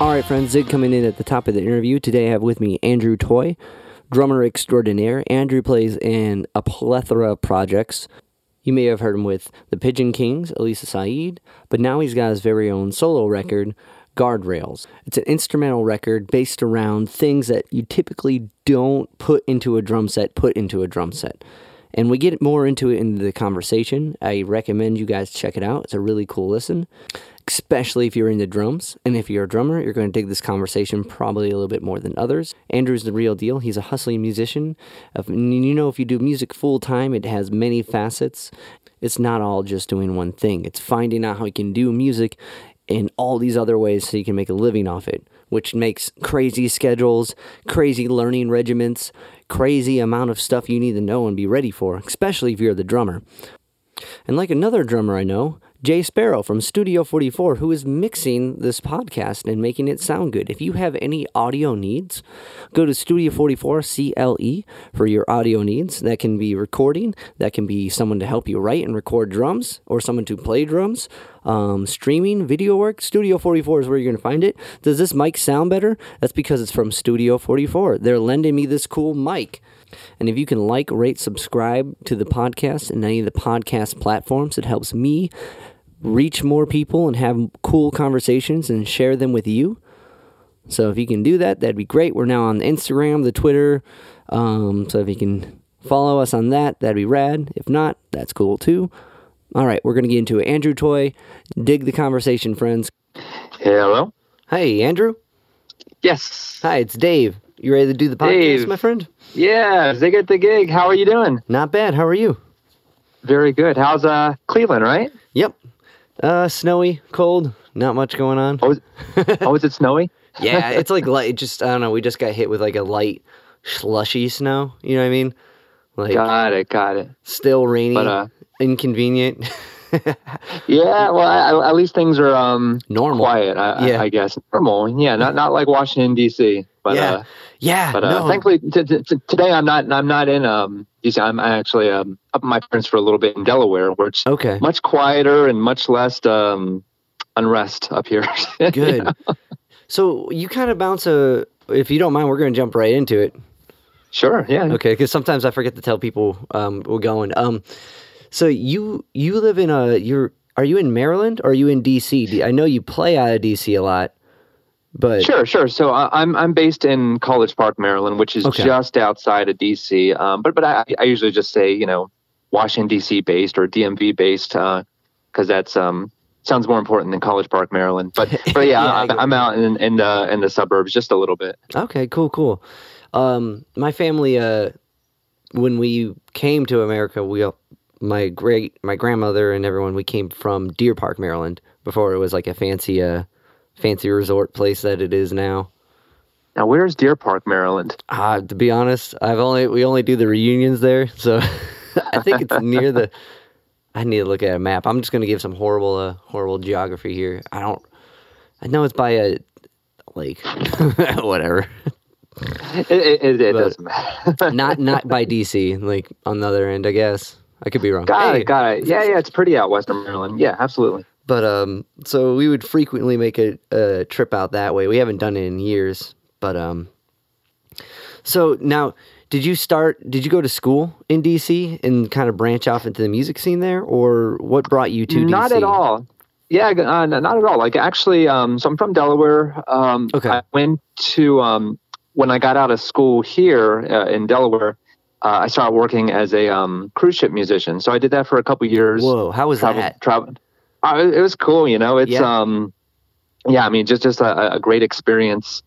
All right, friends, Zig coming in at the top of the interview. Today I have with me Andrew Toy, drummer extraordinaire. Andrew plays in a plethora of projects. You may have heard him with the Pigeon Kings, Elisa Said, but now he's got his very own solo record, Guardrails. It's an instrumental record based around things that you typically don't put into a drum set, put into a drum set. And we get more into it in the conversation. I recommend you guys check it out. It's a really cool listen, especially if you're into drums. And if you're a drummer, you're going to dig this conversation probably a little bit more than others. Andrew's the real deal. He's a hustling musician. You know, if you do music full time, it has many facets. It's not all just doing one thing, it's finding out how you can do music in all these other ways so you can make a living off it, which makes crazy schedules, crazy learning regiments, crazy amount of stuff you need to know and be ready for, especially if you're the drummer. And like another drummer I know, Jay Sparrow from Studio 44, who is mixing this podcast and making it sound good. If you have any audio needs, go to Studio 44 CLE for your audio needs. That can be recording, that can be someone to help you write and record drums, or someone to play drums, um, streaming, video work. Studio 44 is where you're going to find it. Does this mic sound better? That's because it's from Studio 44. They're lending me this cool mic. And if you can like, rate, subscribe to the podcast and any of the podcast platforms, it helps me reach more people and have cool conversations and share them with you. So if you can do that, that'd be great. We're now on the Instagram, the Twitter. Um, so if you can follow us on that, that'd be rad. If not, that's cool too. All right, we're gonna get into it. Andrew Toy, dig the conversation, friends. Hello. Hey, Andrew. Yes. Hi, it's Dave. You ready to do the podcast, Dave. my friend? Yeah, Zig at the gig. How are you doing? Not bad. How are you? Very good. How's uh Cleveland, right? Uh, snowy, cold, not much going on. Oh, is, oh, is it snowy? Yeah, it's like light. Just I don't know. We just got hit with like a light, slushy snow. You know what I mean? Like Got it. Got it. still rainy, But uh, inconvenient. yeah. Well, I, at least things are um Normal. quiet. I, Yeah. I, I guess normal. Yeah. Not not like Washington D.C. But Yeah. uh, yeah. but uh, no. thankfully t- t- today I'm not I'm not in um D.C. I'm actually um up my parents for a little bit in Delaware, where it's okay. much quieter and much less um unrest up here. Good. So you kind of bounce a. If you don't mind, we're going to jump right into it. Sure. Yeah. Okay, because sometimes I forget to tell people um, we're going. Um, so you you live in a you're are you in Maryland or are you in DC? I know you play out of DC a lot, but Sure, sure. So I, I'm I'm based in College Park, Maryland, which is Okay. just outside of DC. Um, but but I, I usually just say you know Washington D.C. based or DMV based because that's um sounds more important than College Park, Maryland. But but yeah, Yeah, I'm, I'm out in in the in the suburbs just a little bit. Okay, cool, cool. Um, my family, uh, when we came to America, we my great my grandmother and everyone we came from Deer Park, Maryland, before it was like a fancy uh fancy resort place that it is now. Now where's Deer Park, Maryland? Uh, to be honest, I've only we only do the reunions there, so I think it's near the. I need to look at a map. I'm just gonna give some horrible, uh, horrible geography here. I don't. I know it's by a lake, whatever. It, it, it, it doesn't matter. not not by DC, like on the other end, I guess. I could be wrong. got Hey, it, got it. Yeah, yeah, it's pretty out western Maryland. Yeah, absolutely. But um, so we would frequently make a, a trip out that way. We haven't done it in years, but um. So now, did you start? Did you go to school in DC and kind of branch off into the music scene there, or what brought you to DC? not DC? at all yeah uh, not at all like actually um so i'm from delaware um Okay. i went to um when i got out of school here uh, in delaware uh, i started working as a um cruise ship musician so i did that for a couple years Whoa, how was that? travel uh, it, it was cool you know it's Yeah. um yeah i mean just just a, a great experience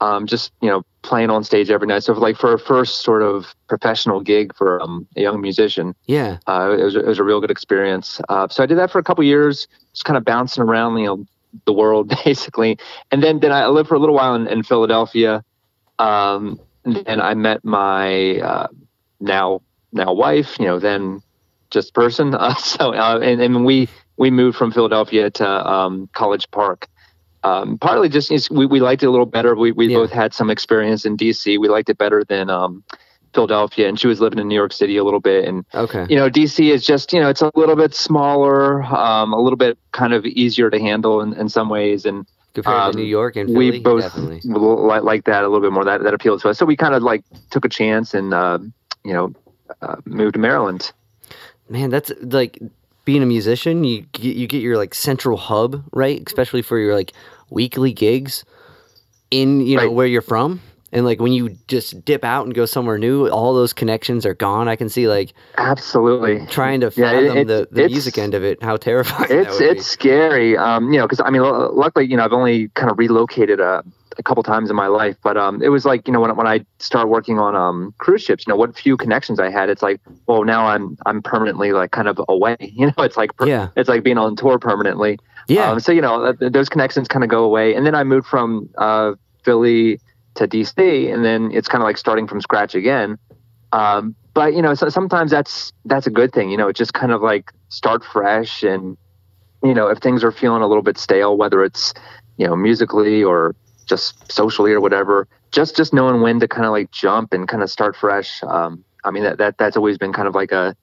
um just you know playing on stage every night so like for a first sort of professional gig for um, a young musician Yeah, uh, it, was, it was a real good experience. Uh, so I did that for a couple years, just kind of bouncing around, you know, the world basically. And then, then I lived for a little while in, in Philadelphia. Um, and I met my uh, now now wife, you know, then just person. Uh, so uh, and, and we we moved from Philadelphia to um, College Park. Um, partly just is we, we liked it a little better. We we Yeah. both had some experience in DC. We liked it better than um, Philadelphia, and she was living in New York City a little bit, and okay. you know dc is just you know it's a little bit smaller um, a little bit kind of easier to handle in, in some ways and compared Um, to New York and Philly. we both definitely. li- like that a little bit more. That that appealed to us. So we kind of like took a chance and uh, you know uh, moved to Maryland. Man, that's like being a musician. You get, you get your like central hub, right? Especially for your like weekly gigs in you know Right. where you're from. And like when you just dip out and go somewhere new, all those connections are gone. I can see like Absolutely. trying to Yeah, it- fathom the, the music end of it. How terrifying that It's it's scary, um, you know, because I mean, luckily, you know, I've only kind of relocated a, a couple times in my life, but um, it was like, you know, when when I started working on um cruise ships, you know, what few connections I had, it's like, well, now I'm I'm permanently like kind of away, you know, it's like per- Yeah. it's like being on tour permanently. Yeah. Um, so you know, th- those connections kind of go away, and then I moved from uh, Philly to DC, and then it's kind of like starting from scratch again. Um, but you know, so sometimes that's that's a good thing. You know, it just kind of like start fresh, and you know, if things are feeling a little bit stale, whether it's you know musically or just socially or whatever, just just knowing when to kind of like jump and kind of start fresh. Um, I mean, that, that that's always been kind of like a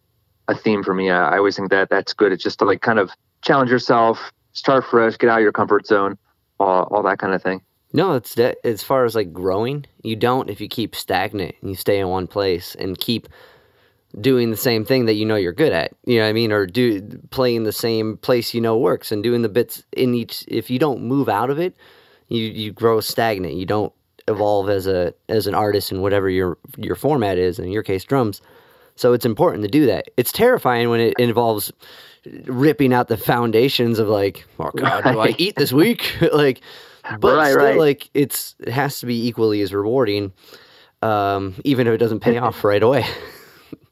a theme for me. I, I always think that that's good. It's just to like kind of challenge yourself, start fresh, get out of your comfort zone, all, all that kind of thing. No, it's that as far as like growing, you don't if you keep stagnant and you stay in one place and keep doing the same thing that you know you're good at. You know what I mean? Or do playing the same place you know works and doing the bits in each if you don't move out of it, you you grow stagnant. You don't evolve as a as an artist in whatever your your format is, in your case drums. So it's important to do that. It's terrifying when it involves ripping out the foundations of like, oh god, do I eat this week? like but Right, still right. like it's it has to be equally as rewarding um, even if it doesn't pay off right away.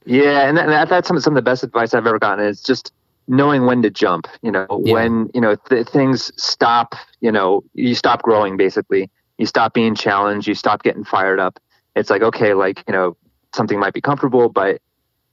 Yeah, and that, that, that's some, some of the best advice I've ever gotten is just knowing when to jump. You know, Yeah. when you know th- things stop. You know, you stop growing. Basically, you stop being challenged. You stop getting fired up. It's like okay, like you know, something might be comfortable, but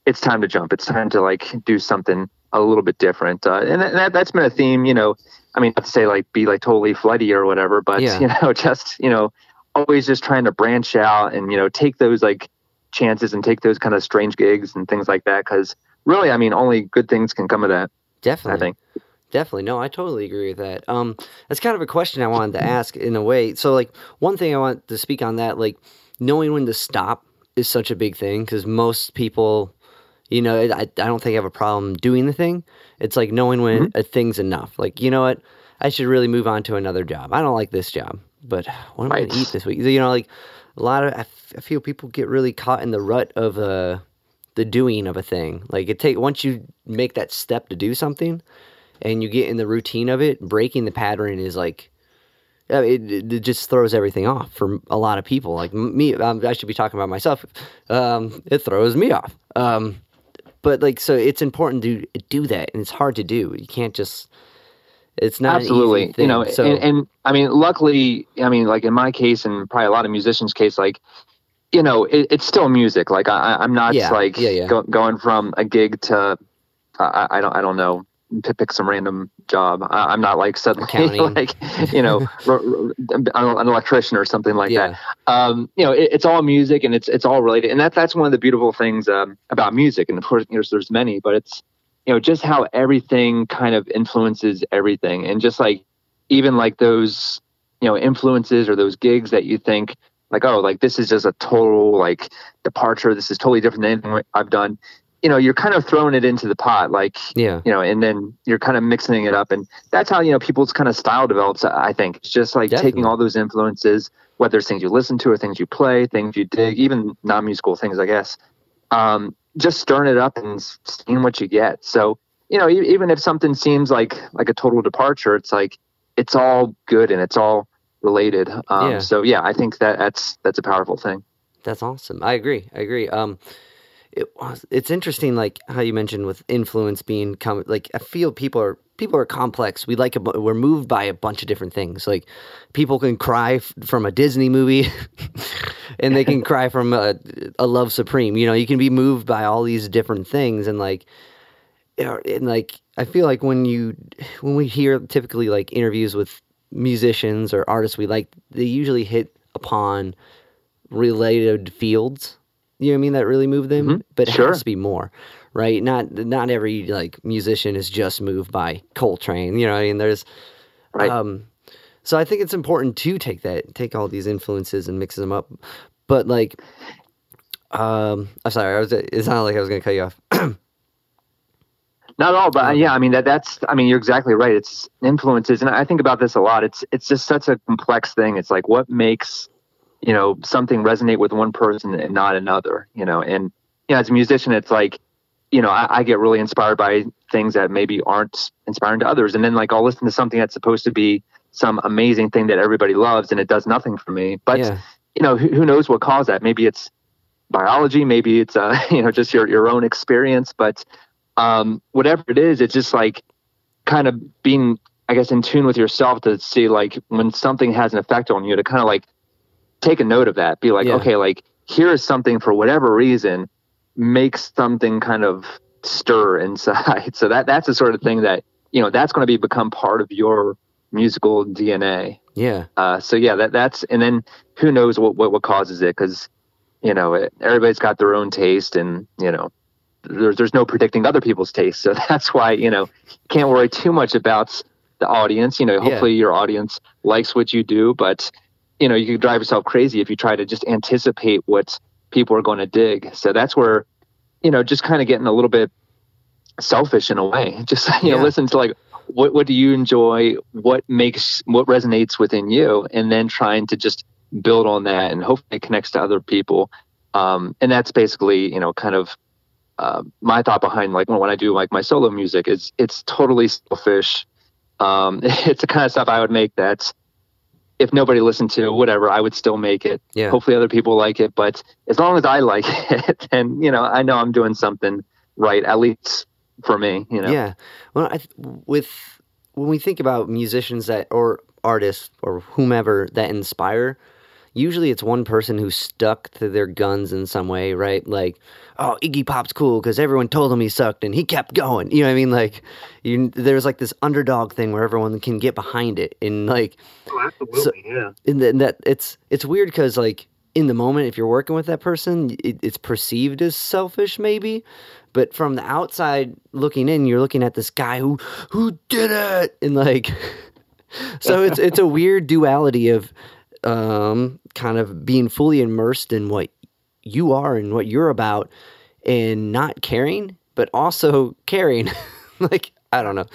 it's time to jump. It's time to like do something a little bit different. Uh, and that, that, that's been a theme. You know, I mean, not to say like be like totally flighty or whatever, but Yeah. you know, just you know, always just trying to branch out and you know take those like chances and take those kind of strange gigs and things like that because really i mean only good things can come of that Definitely. i think Definitely. No, I totally agree with that. Um, that's kind of a question I wanted to ask in a way. So, like, one thing I want to speak on that, like, knowing when to stop is such a big thing because most people, you know, I, I don't think I have a problem doing the thing. It's like knowing when a thing's enough. Like, you know what? I should really move on to another job. I don't like this job, but what am I going to eat this week? You know, like, a lot of, I, f- I feel people get really caught in the rut of, uh, the doing of a thing. Like it take once you make that step to do something, and you get in the routine of it, breaking the pattern is like uh, it, it just throws everything off for a lot of people. Like me, um, I should be talking about myself. Um, it throws me off. Um, but like, so it's important to do that, and it's hard to do. You can't just. It's not absolutely thing. you know so, and, and i mean luckily i mean like in my case and probably a lot of musicians case like you know it, it's still music. Like I, i'm not Yeah, like yeah, yeah. Go, going from a gig to I, I don't i don't know to pick some random job. I, i'm not like suddenly Accounting. like you know r- r- an electrician or something like that. Um, you know, it, it's all music and it's it's all related, and that's that's one of the beautiful things um, about music. And of course, know, there's many, but it's you know just how everything kind of influences everything, and just like even like those you know influences or those gigs that you think like oh like this is just a total like departure. This is totally different than anything I've done. You know, you're kind of throwing it into the pot, like yeah, you know, and then you're kind of mixing it up, and that's how you know people's kind of style develops. I think it's just like Definitely. taking all those influences, whether it's things you listen to or things you play, things you dig, even non-musical things, I guess. Um, just stirring it up and seeing what you get. So you know, even if something seems like like a total departure, it's like it's all good and it's all related. Um, Yeah. So yeah, I think that that's that's a powerful thing. That's awesome. I agree. I agree. Um, it was. It's interesting, like how you mentioned with influence being come. Like I feel people are people are complex. We like a, we're moved by a bunch of different things. Like people can cry f- from a Disney movie, and they can cry from a, a Love Supreme. You know, you can be moved by all these different things, and like, you know, and like I feel like when you when we hear typically like interviews with musicians or artists we like, they usually hit upon related fields. You know what I mean? That really move them, Mhm. but it Sure. has to be more, right? Not not every like musician is just moved by Coltrane. You know, what I mean, there's Right. um, So I think it's important to take that, take all these influences and mix them up. But like, um, I'm sorry, I was. It's not like I was going to cut you off. Not at all, but uh, yeah, I mean that that's I mean you're exactly right. It's influences, and I think about this a lot. It's it's just such a complex thing. It's like what makes you know something resonate with one person and not another. You know, and you know as a musician, it's like you know I, I get really inspired by things that maybe aren't inspiring to others, and then like I'll listen to something that's supposed to be some amazing thing that everybody loves, and it does nothing for me. But yeah. you know who, who knows what caused that? Maybe it's biology, maybe it's uh, you know just your your own experience, but um, whatever it is, it's just like kind of being, I guess, in tune with yourself to see like when something has an effect on you to kind of like take a note of that. Be like, yeah. okay, like here is something for whatever reason makes something kind of stir inside. So that that's the sort of thing that you know that's going to be become part of your musical DNA. Yeah. Uh, so yeah, that that's and then who knows what what, what causes it because you know it, everybody's got their own taste and you know there's there's no predicting other people's tastes. So that's why you know you can't worry too much about the audience. You know, hopefully yeah. your audience likes what you do, but you know you could drive yourself crazy if you try to just anticipate what people are going to dig. So that's where you know just kind of getting a little bit selfish in a way. Just you yeah. know listen to like what what do you enjoy, what makes what resonates within you, and then trying to just build on that and hopefully it connects to other people. Um, and that's basically you know kind of uh, my thought behind like when, when I do like my solo music is it's totally selfish. Um, it's the kind of stuff I would make that if nobody listened to whatever, I would still make it. Yeah. Hopefully other people like it, but as long as I like it, then you know I know I'm doing something right, at least for me. You know. Yeah. Well, I, with when we think about musicians that or artists or whomever that inspire usually it's one person who's stuck to their guns in some way, right? Like, oh, Iggy Pop's cool because everyone told him he sucked and he kept going. You know what I mean? Like, you, there's like this underdog thing where everyone can get behind it, and like, oh, absolutely, so, yeah. And, th- and that it's it's weird because like in the moment, if you're working with that person, it, it's perceived as selfish, maybe. But from the outside looking in, you're looking at this guy who who did it, and like, so it's it's a weird duality of um, kind of being fully immersed in what you are and what you're about and not caring, but also caring. like, I don't know.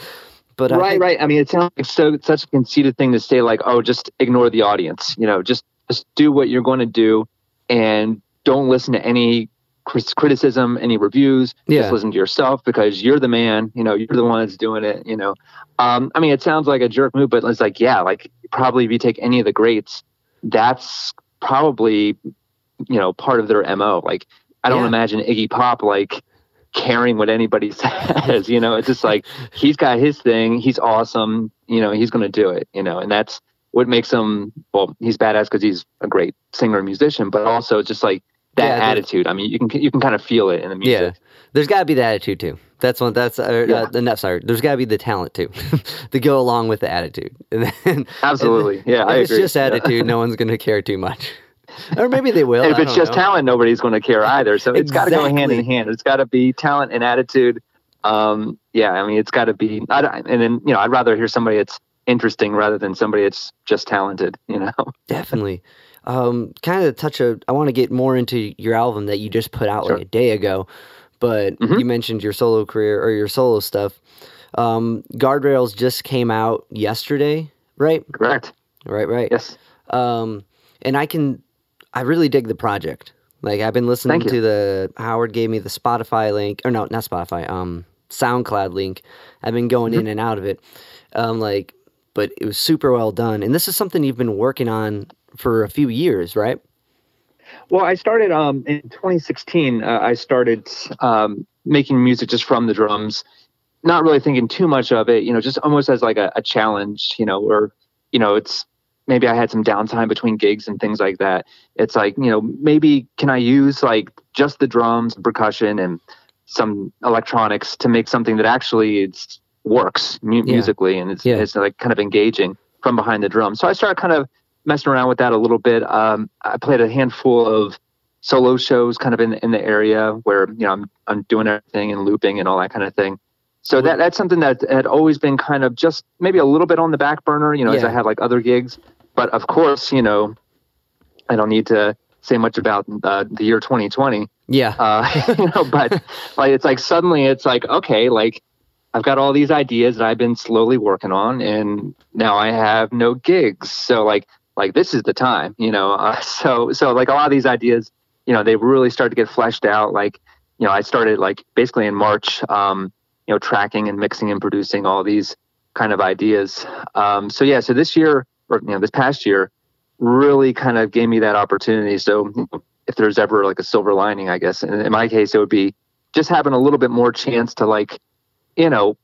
But right, I think- right. I mean, it sounds like so such a conceited thing to say, like, oh, just ignore the audience. You know, just just do what you're going to do, and don't listen to any criticism, any reviews. Yeah. Just listen to yourself because you're the man. You know, you're the one that's doing it. You know, um, I mean, it sounds like a jerk move, but it's like, yeah, like probably if you take any of the greats, that's probably you know part of their mo like i don't yeah. imagine iggy pop like caring what anybody says you know? It's just like he's got his thing he's awesome you know he's going to do it you know? And that's what makes him well he's badass because he's a great singer and musician but also just like that yeah, attitude i mean you can you can kind of feel it in the music yeah there's got to be the attitude too that's one. That's uh, yeah. uh, sorry. There's got to be the talent too, to go along with the attitude. And then, Absolutely, and yeah. if it's just attitude, yeah. no one's going to care too much. Or maybe they will. if it's just know. talent, nobody's going to care either. So it's exactly. got to go hand in hand. It's got to be talent and attitude. Um, yeah, I mean, it's got to be. I, and then you know, I'd rather hear somebody that's interesting rather than somebody that's just talented. You know. Definitely. Um, kind of touch a. I want to get more into your album that you just put out sure. like a day ago but mm-hmm. you mentioned your solo career or your solo stuff. Um, Guardrails just came out yesterday, right? Correct. Right, right. Yes. Um, and I can, I really dig the project. Like I've been listening to the Howard gave me the Spotify link, or no, not Spotify, um, SoundCloud link. I've been going mm-hmm. in and out of it, um, like, but it was super well done. And this is something you've been working on for a few years, right? Well, I started um, in 2016. Uh, I started um, making music just from the drums, not really thinking too much of it. You know, just almost as like a, a challenge. You know, or you know, it's maybe I had some downtime between gigs and things like that. It's like you know, maybe can I use like just the drums, and percussion, and some electronics to make something that actually it's works mu- yeah. musically and it's, yeah. it's like kind of engaging from behind the drums. So I started kind of messing around with that a little bit. Um, I played a handful of solo shows kind of in in the area where you know I'm I'm doing everything and looping and all that kind of thing. So that that's something that had always been kind of just maybe a little bit on the back burner, you know, as I had like other gigs. But of course, you know, I don't need to say much about uh, the year 2020. Yeah. Uh, you know, but like it's like suddenly it's like okay, like I've got all these ideas that I've been slowly working on, and now I have no gigs. So like like this is the time, you know. Uh, so so like a lot of these ideas, you know, they really start to get fleshed out. Like you know, I started like basically in March, um, you know, tracking and mixing and producing all these kind of ideas. Um, so yeah, so this year or you know this past year really kind of gave me that opportunity. So if there's ever like a silver lining, I guess in, in my case it would be just having a little bit more chance to like, you know,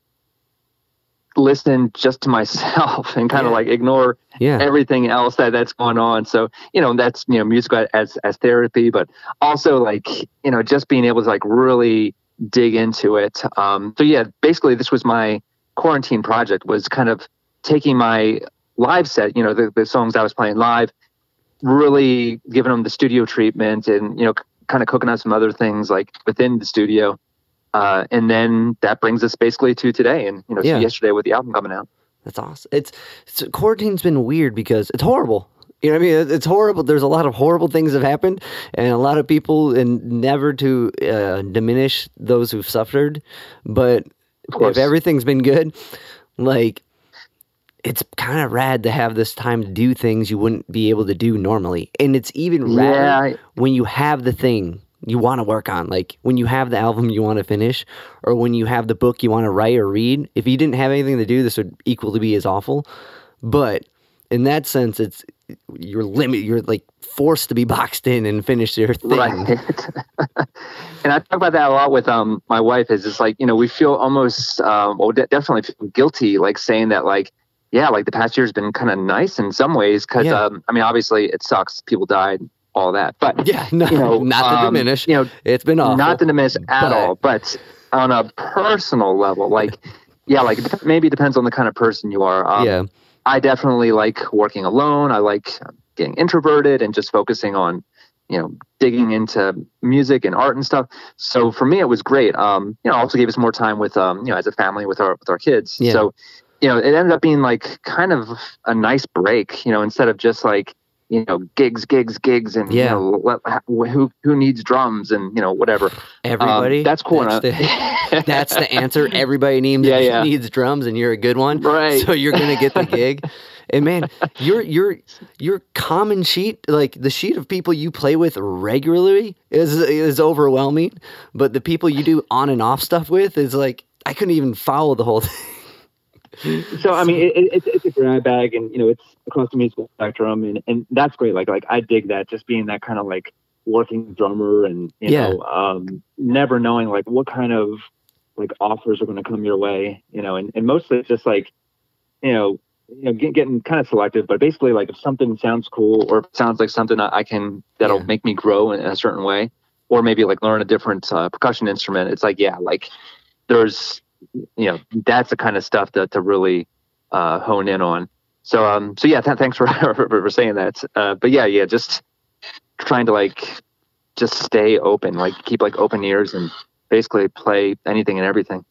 listen just to myself and kind of like ignore yeah. everything else that that's going on. So, you know, that's, you know, music as, as therapy, but also like, you know, just being able to like really dig into it. Um, so yeah, basically this was my quarantine project was kind of taking my live set, you know, the, the songs I was playing live, really giving them the studio treatment and, you know, kind of cooking up some other things like within the studio. Uh, and then that brings us basically to today and, you know, Yeah. yesterday with the album coming out. That's awesome. It's, it's quarantine's been weird because it's horrible. You know what I mean? It's horrible. There's a lot of horrible things have happened, and a lot of people, and never to uh, diminish those who've suffered, but if everything's been good, like it's kind of rad to have this time to do things you wouldn't be able to do normally, and it's even rad when you have the thing you want to work on, like when you have the album you want to finish, or when you have the book you want to write or read. If you didn't have anything to do, this would equally be as awful. But in that sense, it's you're limit. You're like forced to be boxed in and finish your thing. Right. and I talk about that a lot with um my wife. Is it's like you know we feel almost um well de- definitely feel guilty like saying that like yeah like the past year's been kind of nice in some ways because Yeah. um I mean obviously it sucks people died all that but Yeah, no, you know not to um, diminish. you know It's been awful. not to diminish at but- all but on a personal level like yeah like maybe it depends on the kind of person you are um, yeah, I definitely like working alone. I like getting introverted and just focusing on, you know, digging into music and art and stuff. So for me, it was great. Um, you know, also gave us more time with, um, you know, as a family with our with our kids. Yeah. So, you know, it ended up being like kind of a nice break. You know, instead of just like you know gigs, gigs, gigs, and Yeah. you know who who needs drums and you know whatever. everybody. Um, that's cool. That's the, that's the answer. Everybody needs Yeah, yeah. needs drums, and you're a good one. Right. So you're gonna get the gig. And man, your your your common sheet, like the sheet of people you play with regularly, is is overwhelming. But the people you do on and off stuff with is like I couldn't even follow the whole thing. So I mean, it, it, it's it's a grab bag, and you know, it's across the musical spectrum, and and that's great. Like like I dig that, just being that kind of like working drummer, and you Yeah. know, um, never knowing like what kind of like offers are going to come your way, you know, and and mostly it's just like, you know. You know, get, getting kind of selective, but basically, like if something sounds cool or sounds like something I I can that'll Yeah. make me grow in a certain way, or maybe like learn a different uh, percussion instrument. It's like, yeah, like there's, you know, that's the kind of stuff that to really uh, hone in on. So, um, so yeah, th- thanks for, for for saying that. Uh, but yeah, yeah, just trying to like just stay open, like keep like open ears and basically play anything and everything.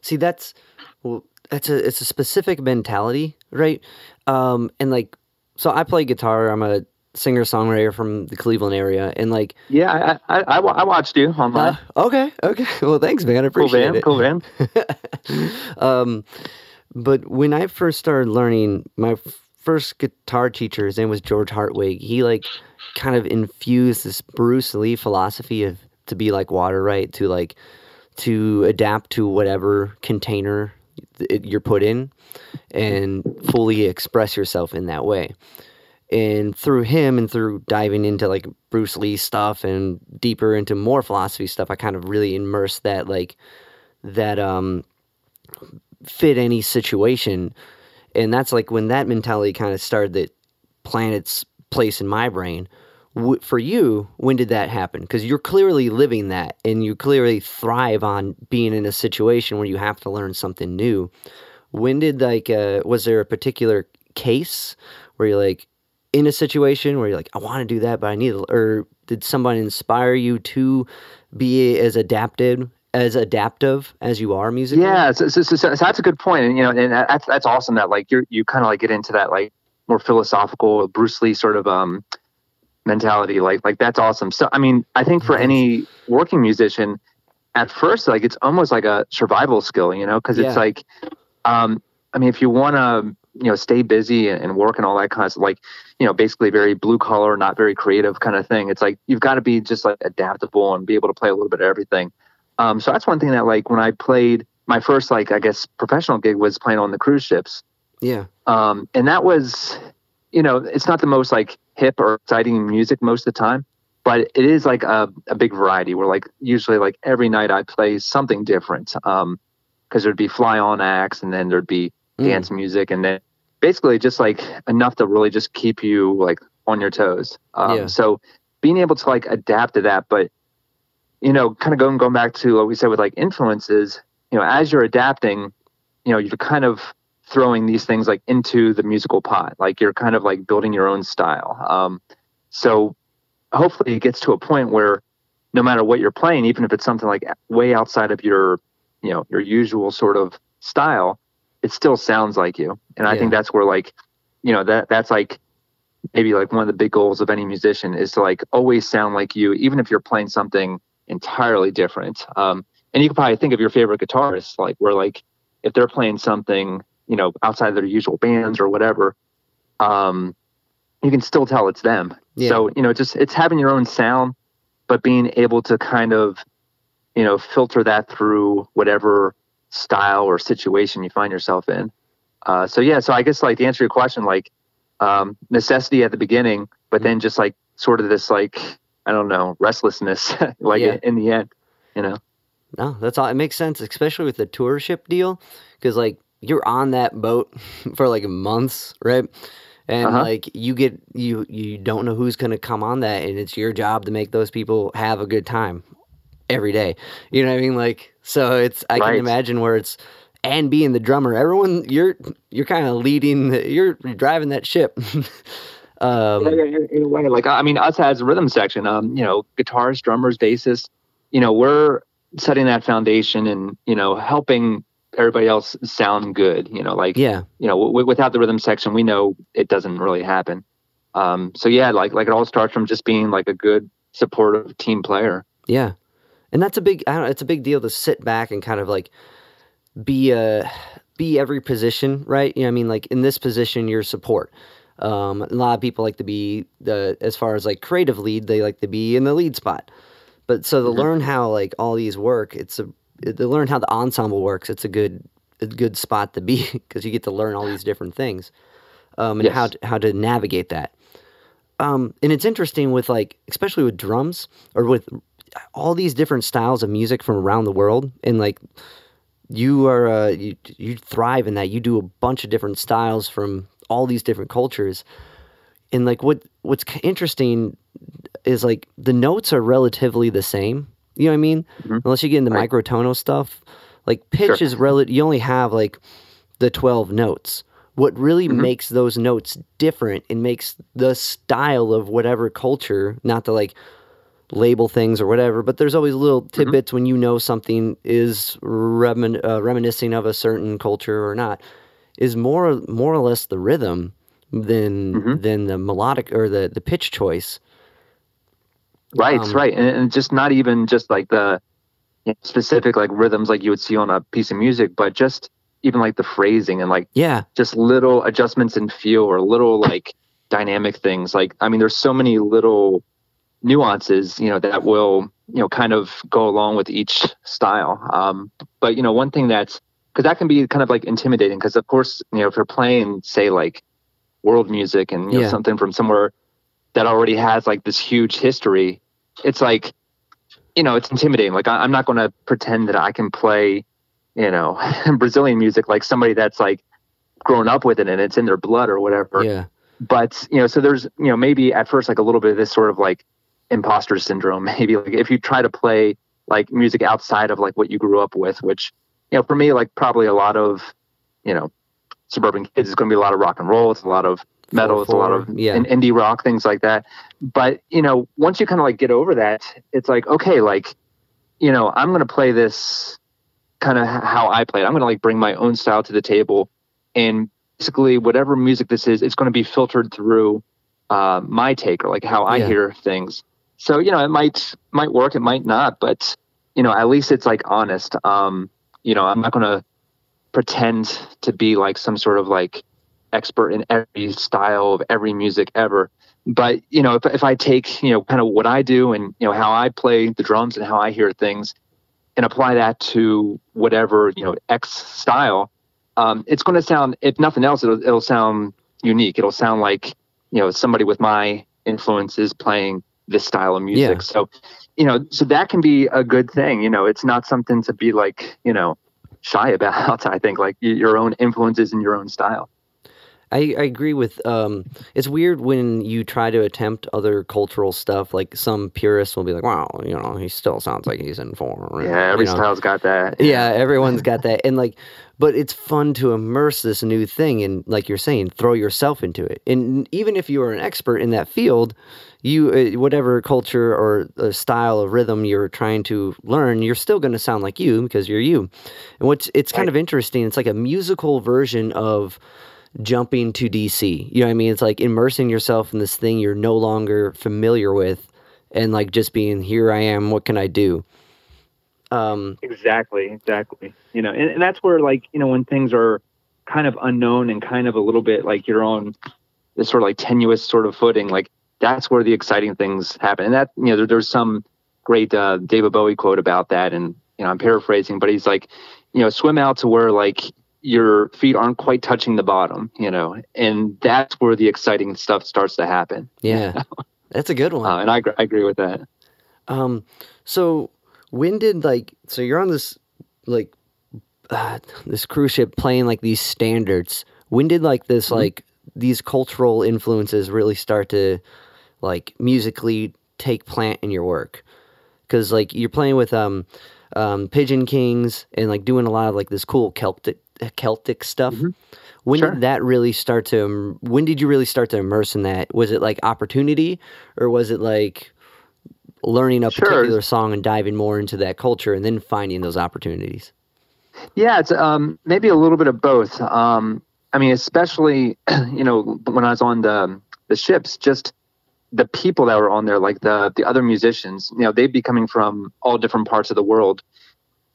See, that's well, that's a it's a specific mentality, right? Um, and like, so I play guitar. I'm a singer songwriter from the Cleveland area, and like, Yeah, I I, I, I watched you online. uh, okay, okay, well, thanks, man. I cool appreciate van, it. cool van. um, but when I first started learning, my first guitar teacher, his name was George Hartwig. He like kind of infused this Bruce Lee philosophy of to be like water, right? To like to adapt to whatever container you're put in, and fully express yourself in that way. And through him and through diving into like Bruce Lee stuff and deeper into more philosophy stuff, I kind of really immersed that like that um fit any situation. And that's like when that mentality kind of started that plant its place in my brain. For you, when did that happen? Because you're clearly living that and you clearly thrive on being in a situation where you have to learn something new. When did, like, uh, was there a particular case where you're like in a situation where you're like, I want to do that, but I need, to, or did someone inspire you to be as adapted as adaptive as you are musically. Yeah, so, so, so, so that's a good point, and you know, and that's that's awesome that like you're you kind of like get into that like more philosophical Bruce Lee sort of um mentality. Like like that's awesome. So I mean, I think for any working musician, at first like it's almost like a survival skill, you know, because Yeah. it's like, um, I mean, if you want to you know stay busy and, and work and all that kind of stuff, like you know basically very blue collar, not very creative kind of thing. It's like you've got to be just like adaptable and be able to play a little bit of everything. Um, so that's one thing that like when I played my first like I guess professional gig was playing on the cruise ships Yeah. um, and that was you know it's not the most like hip or exciting music most of the time but it is like a, a big variety where like usually like every night i play something different um because there'd be fly on acts and then there'd be Mm. dance music and then basically just like enough to really just keep you like on your toes um Yeah. so being able to like adapt to that but you know kind of going going back to what we said with like influences you know as you're adapting you know you're kind of throwing these things like into the musical pot like you're kind of like building your own style um so hopefully it gets to a point where no matter what you're playing even if it's something like way outside of your you know your usual sort of style it still sounds like you and i Yeah. think that's where like you know that that's like maybe like one of the big goals of any musician is to like always sound like you even if you're playing something entirely different um and you can probably think of your favorite guitarists like where like if they're playing something you know outside of their usual bands or whatever um you can still tell it's them Yeah. so you know just it's having your own sound but being able to kind of you know filter that through whatever style or situation you find yourself in uh so yeah so i guess like to answer your question like um necessity at the beginning but then just like sort of this like i don't know restlessness like Yeah. in the end you know No, that's all. It makes sense, especially with the tour ship deal, because like you're on that boat for like months, right? And Uh-huh. like you get you you don't know who's gonna come on that, and it's your job to make those people have a good time every day. You know what I mean? Like so, it's I can imagine where it's and being the drummer, everyone you're you're kind of leading, the, you're driving that ship. um, Yeah, yeah, yeah, in a way. Like I mean, us as a rhythm section, um, you know, guitarists, drummers, bassists, you know, we're setting that foundation and you know helping everybody else sound good. You know, like yeah, you know, w- without the rhythm section, we know it doesn't really happen. Um, so yeah, like like it all starts from just being like a good supportive team player. Yeah, and that's a big. I don't. It's a big deal to sit back and kind of like be a be every position, right? You know, what I mean, like in this position, you're support. Um, a lot of people like to be the as far as like creative lead, they like to be in the lead spot. But so to learn how like all these work, it's a to learn how the ensemble works. It's a good a good spot to be because you get to learn all these different things um, and Yes. how to, how to navigate that. Um, and it's interesting with like especially with drums or with all these different styles of music from around the world and like you are uh, you you thrive in that you do a bunch of different styles from all these different cultures and like what what's interesting is like the notes are relatively the same you know what i mean Mhm. unless you get into Right. microtonal stuff like pitch Sure. is relative you only have like the 12 notes what really Mhm. makes those notes different and makes the style of whatever culture not to like label things or whatever but there's always little tidbits when you know something is remin- uh, reminiscing of a certain culture or not is more more or less the rhythm than Mhm. than the melodic or the the pitch choice Right, Um, right, and, and just not even just like the you know, specific like rhythms like you would see on a piece of music, but just even like the phrasing and like yeah just little adjustments in feel or little like dynamic things. Like I mean, there's so many little nuances, you know, that will you know kind of go along with each style. Um, but you know, one thing that's because that can be kind of like intimidating because of course you know if you're playing say like world music and you know something from somewhere that already has like this huge history, it's like you know it's intimidating. Like I, I'm not going to pretend that I can play you know Brazilian music like somebody that's like grown up with it and it's in their blood or whatever yeah but you know so there's you know maybe at first like a little bit of this sort of like imposter syndrome maybe like if you try to play like music outside of like what you grew up with which you know for me like probably a lot of you know suburban kids is going to be a lot of rock and roll it's a lot of metal it's a lot of yeah. in- indie rock things like that but you know once you kind of like get over that it's like okay like you know, I'm going to play this kind of how I play it. I'm going to like bring my own style to the table, and basically whatever music this is, it's going to be filtered through uh, my take or like how I Yeah. hear things. So you know, it might might work, it might not, but you know, at least it's like honest. Um, you know, I'm not to pretend to be like some sort of like expert in every style of every music ever. But you know, if if I take you know kind of what I do and you know how I play the drums and how I hear things, and apply that to whatever you know X style, um, it's going to sound. If nothing else, it'll it'll sound unique. It'll sound like you know somebody with my influences playing this style of music. Yeah. So, you know, so that can be a good thing. You know, it's not something to be like you know shy about. I think like your own influences and your own style. I, I agree with um it's weird when you try to attempt other cultural stuff like some purists will be like wow you know he still sounds like he's in form Yeah, every you know. style's got that. yeah everyone's got that. And like but it's fun to immerse this new thing and like you're saying throw yourself into it. And even if you are an expert in that field you uh, whatever culture or uh, style of rhythm you're trying to learn you're still going to sound like you because you're you. And what's it's kind of interesting it's like a musical version of jumping to DC. You know what I mean? It's like immersing yourself in this thing you're no longer familiar with and like just being here I am, what can I do? Um Exactly, exactly. You know, and, and that's where like, you know, when things are kind of unknown and kind of a little bit like you're on this sort of like tenuous sort of footing, like that's where the exciting things happen. And that, you know, there, there's some great uh, David Bowie quote about that. And, you know, I'm paraphrasing, but he's like, you know, swim out to where like your feet aren't quite touching the bottom, you know, and that's where the exciting stuff starts to happen. yeah. That's a good one. Uh, and I, I agree with that. Um, so when did like so you're on this like uh, this cruise ship playing like these standards? When did like this like these cultural influences really start to like musically take plant in your work? Because like you're playing with um um Pigeon Kings and like doing a lot of like this cool Celtic Celtic stuff. When Sure. did that really start to? When did you really start to immerse in that? Was it like opportunity, or was it like learning a Sure. particular song and diving more into that culture and then finding those opportunities? Yeah, it's um, maybe a little bit of both. Um, I mean, especially you know when I was on the the ships, just the people that were on there, like the the other musicians. You know, they'd be coming from all different parts of the world,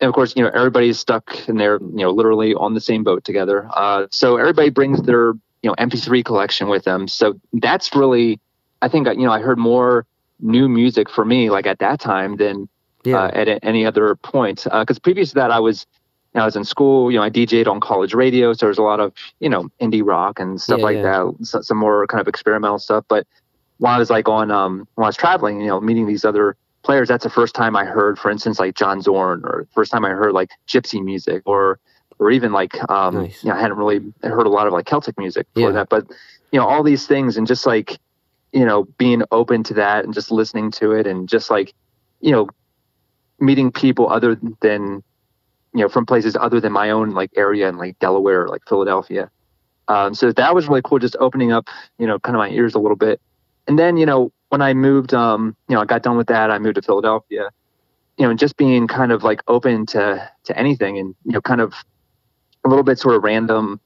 and of course, you know, everybody's stuck and they're you know literally on the same boat together. Uh, so everybody brings their you know MP3 collection with them. So that's really, I think you know I heard more new music for me like at that time than Yeah, uh, at any other point. Because previous to that, I was you know, I was in school. You know, I DJ'd on college radio, so there's a lot of you know indie rock and stuff Yeah, like yeah. that. So, some more kind of experimental stuff. But while I was like on um, when I was traveling, you know, meeting these other players, that's the first time I heard, for instance, like John Zorn, or first time I heard like gypsy music, or or even like um, Nice. you know, I hadn't really heard a lot of like Celtic music before Yeah. that. But you know, all these things and just like you know, being open to that and just listening to it and just like you know meeting people other than you know from places other than my own like area in like Delaware or like Philadelphia. Um, so that was really cool, just opening up you know kind of my ears a little bit. And then you know when I moved, um, you know I got done with that, I moved to Philadelphia. You know, and just being kind of like open to to anything, and you know, kind of a little bit sort of random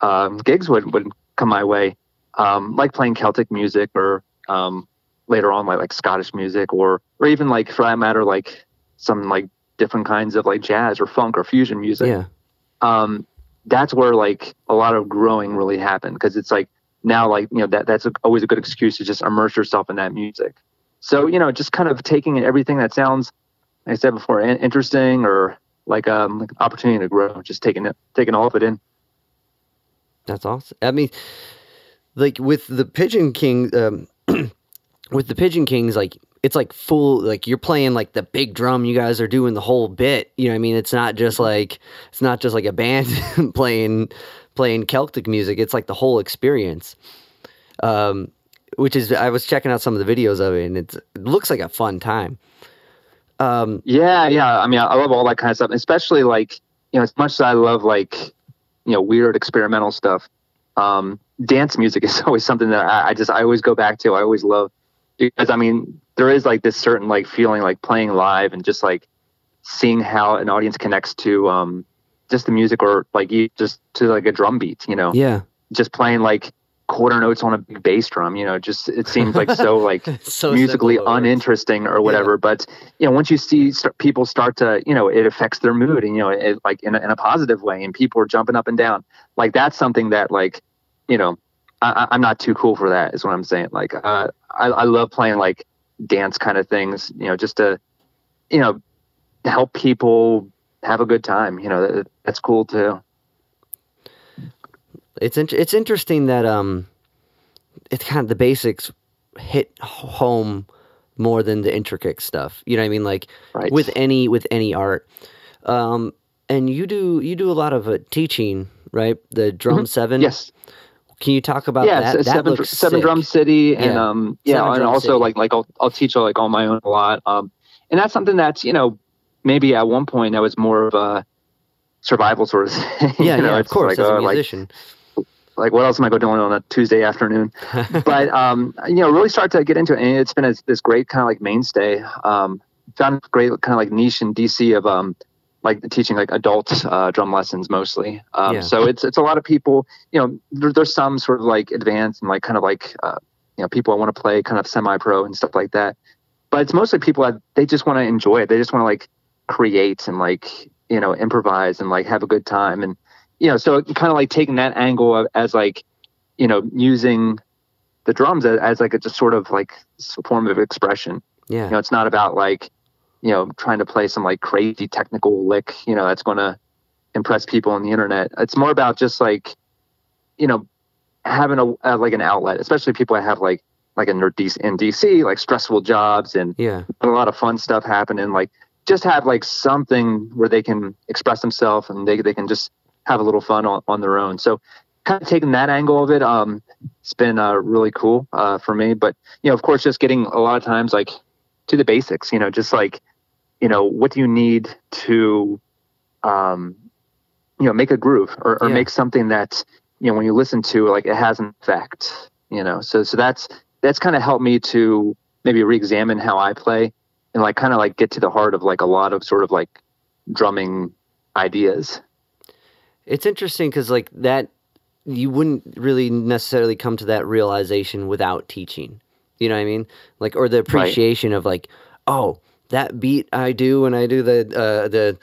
um, gigs would would come my way, um, like playing Celtic music or um, later on like like Scottish music or or even like for that matter like some like different kinds of like jazz or funk or fusion music. yeah, Um, that's where like a lot of growing really happened because it's like now like you know that that's a, always a good excuse to just immerse yourself in that music. So you know just kind of taking everything that sounds like I said before in- interesting or like um like opportunity to grow, just taking it taking all of it in. that's awesome. I mean, like with the Pigeon King, um, with the Pigeon Kings, like it's like full, like you're playing like the big drum. You guys are doing the whole bit. You know what I mean? It's not just like it's not just like a band playing playing Celtic music. It's like the whole experience. Um, which is I was checking out some of the videos of it, and it looks like a fun time. Um, Yeah, yeah. I mean, I I love all that kind of stuff, especially like you know, as much as I love like you know weird experimental stuff. Um, dance music is always something that I, I just I always go back to. I always love because I mean there is like this certain like feeling like playing live and just like seeing how an audience connects to um, just the music or like you just to like a drum beat, you know, Yeah. just playing like quarter notes on a big bass drum, you know, just it seems like so like so musically simple, but it works. uninteresting or whatever. But you know, once you see st- people start to, you know, it affects their mood, and you know, it, like in a, in a positive way, and people are jumping up and down. Like that's something that, like, you know, I, I'm not too cool for that. Is what I'm saying. Like, uh, I, I love playing like dance kind of things, you know, just to, you know, help people have a good time. You know, that's cool too. It's int- it's interesting that um, it's kind of the basics hit home more than the intricate stuff. You know what I mean? Like Right. with any with any art. Um, and you do you do a lot of uh, teaching, right? The drum seven. Mm-hmm. Yes. Can you talk about yeah, that? that seven, looks seven sick. drum city, and Yeah. um, yeah, Seven and also City. like like I'll I'll teach like on my own a lot. Um, and that's something that's you know maybe at one point I was more of a survival sort of thing. Yeah, you know, yeah, of course, like, as a uh, like musician. like what else am I going doing on a Tuesday afternoon? but um, you know, really start to get into it, and it's been a, this great kind of like mainstay. Um, found a great kind of like niche in DC of um, like teaching like adult uh, drum lessons mostly. Um, Yeah. So it's it's a lot of people. You know, there, there's some sort of like advanced and like kind of like uh, you know people I want to play kind of semi-pro and stuff like that. But it's mostly people that they just want to enjoy it. They just want to like create and like you know improvise and like have a good time and you know so kind of like taking that angle of, as like you know using the drums as, as like a just sort of like form of expression yeah. you know it's not about like you know trying to play some like crazy technical lick you know that's going to impress people on the internet it's more about just like you know having a uh, like an outlet especially people that have like like in DC, in DC like stressful jobs and yeah. a lot of fun stuff happening. Like just have like something where they can express themselves and they they can just have a little fun on, on their own. So kind of taking that angle of it, um, it's been uh, really cool uh, for me. But you know, of course, just getting a lot of times like to the basics. You know, just like you know, what do you need to, um, you know, make a groove or, or Yeah. make something that you know when you listen to like it has an effect. You know, so so that's that's kind of helped me to maybe re-examine how I play and like kind of like get to the heart of like a lot of sort of like drumming ideas. It's interesting because like that, you wouldn't really necessarily come to that realization without teaching. You know what I mean? Like or the appreciation of like, oh, that beat I do when I do the uh, the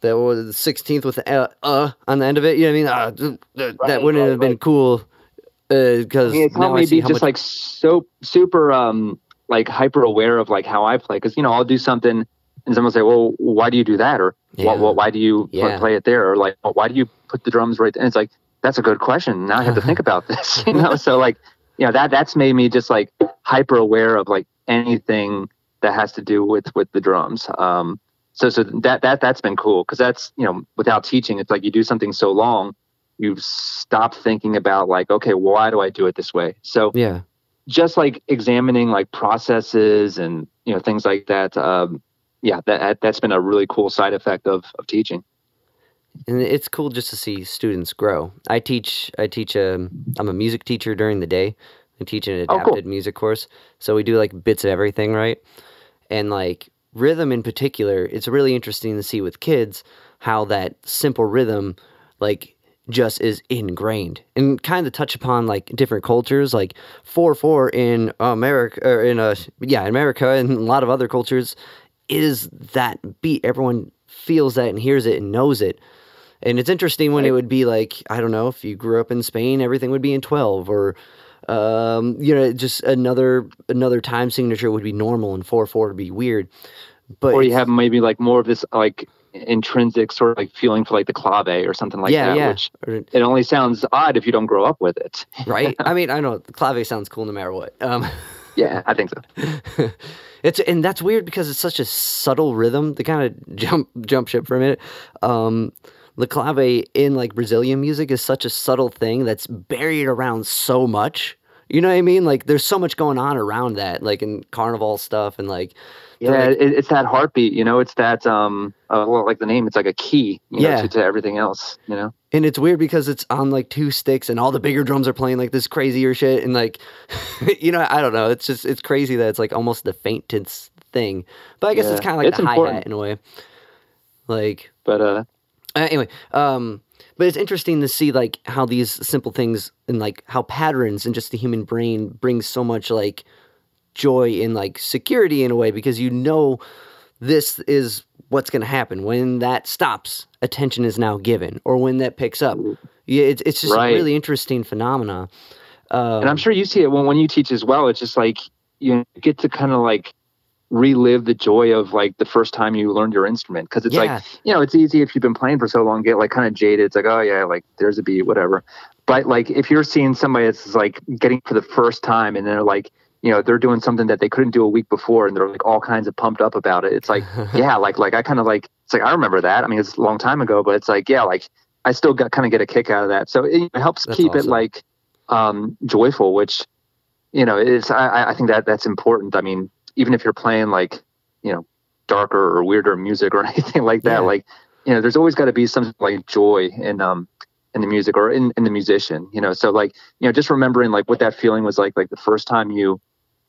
the what was the sixteenth with the uh, uh on the end of it. You know what I mean? Uh, th- th- that Right, wouldn't right, have been right. cool because I mean, it's now helped I see be how just much. like so super um like hyper aware of like how I play because you know I'll do something and someone will say, well, why do you do that or Yeah. why, why, why do you Yeah. play it there or like well, why do you put the drums right there? And it's like that's a good question. Now I have to think about this, you know. So like you know that that's made me just like hyper aware of like anything that has to do with with the drums. Um, so so that that that's been cool because that's you know without teaching, it's like you do something so long, you stop thinking about like okay, why do I do it this way? So yeah, just like examining like processes and you know things like that. Um, yeah, that that's been a really cool side effect of of teaching. and it's cool just to see students grow. I teach. I teach. Um, I'm a music teacher during the day. I teach an Oh, cool. adapted music course, so we do like bits of everything, right? And like rhythm in particular, it's really interesting to see with kids how that simple rhythm, like just is ingrained and kind of touch upon like different cultures like 4-4 in america or in a yeah in america and a lot of other cultures is that beat. Everyone feels that and hears it and knows it. And it's interesting when it would be like i don't know if you grew up in spain everything would be in 12 or um, you know just another another time signature would be normal and 4-4 would be weird. But or you have maybe like more of this like intrinsic sort of like feeling for like the clave or something like yeah that, yeah which it only sounds odd if you don't grow up with it. right i mean i know clave sounds cool no matter what um Yeah, I think so. it's and that's weird because it's such a subtle rhythm. To kind of jump jump ship for a minute, um, the clave in like Brazilian music is such a subtle thing that's buried around so much. You know what I mean? Like there's so much going on around that, like in carnival stuff and like Yeah, like- it, it's that heartbeat, you know. It's that um, uh, well, like the name, it's like a key, you know, to, to everything else, you know. and it's weird because it's on like two sticks and all the bigger drums are playing like this crazier shit and like you know I don't know. It's just it's crazy that it's like almost the faintest thing, but I guess it's kind of like it's the important. in a way. Like, but uh, uh, anyway, um, but it's interesting to see like how these simple things and like how patterns and just the human brain brings so much like joy in like security in a way because you know this is what's going to happen. When that stops attention is now given. Or when that picks up. Yeah it's, it's just Right. a really interesting phenomena. Um, and I'm sure you see it when when you teach as well. It's just like you get to kind of like relive the joy of like the first time you learned your instrument. Because it's Yeah. like you know it's easy if you've been playing for so long get like kind of jaded. It's like oh yeah like there's a beat whatever. But like if you're seeing somebody that's like getting for the first time and they're like you know they're doing something that they couldn't do a week before and they're like all kinds of pumped up about it. It's like yeah like like i kind of like it's like i remember that. I mean it's a long time ago but it's like yeah like i still got kind of get a kick out of that. So it, it helps That's keep it like um joyful which you know it's I, I- I think that that's important. I mean even if you're playing like you know darker or weirder music or anything like that Yeah. like you know there's always got to be some like joy in um in the music or in, in the musician you know? So like you know just remembering like what that feeling was like like the first time you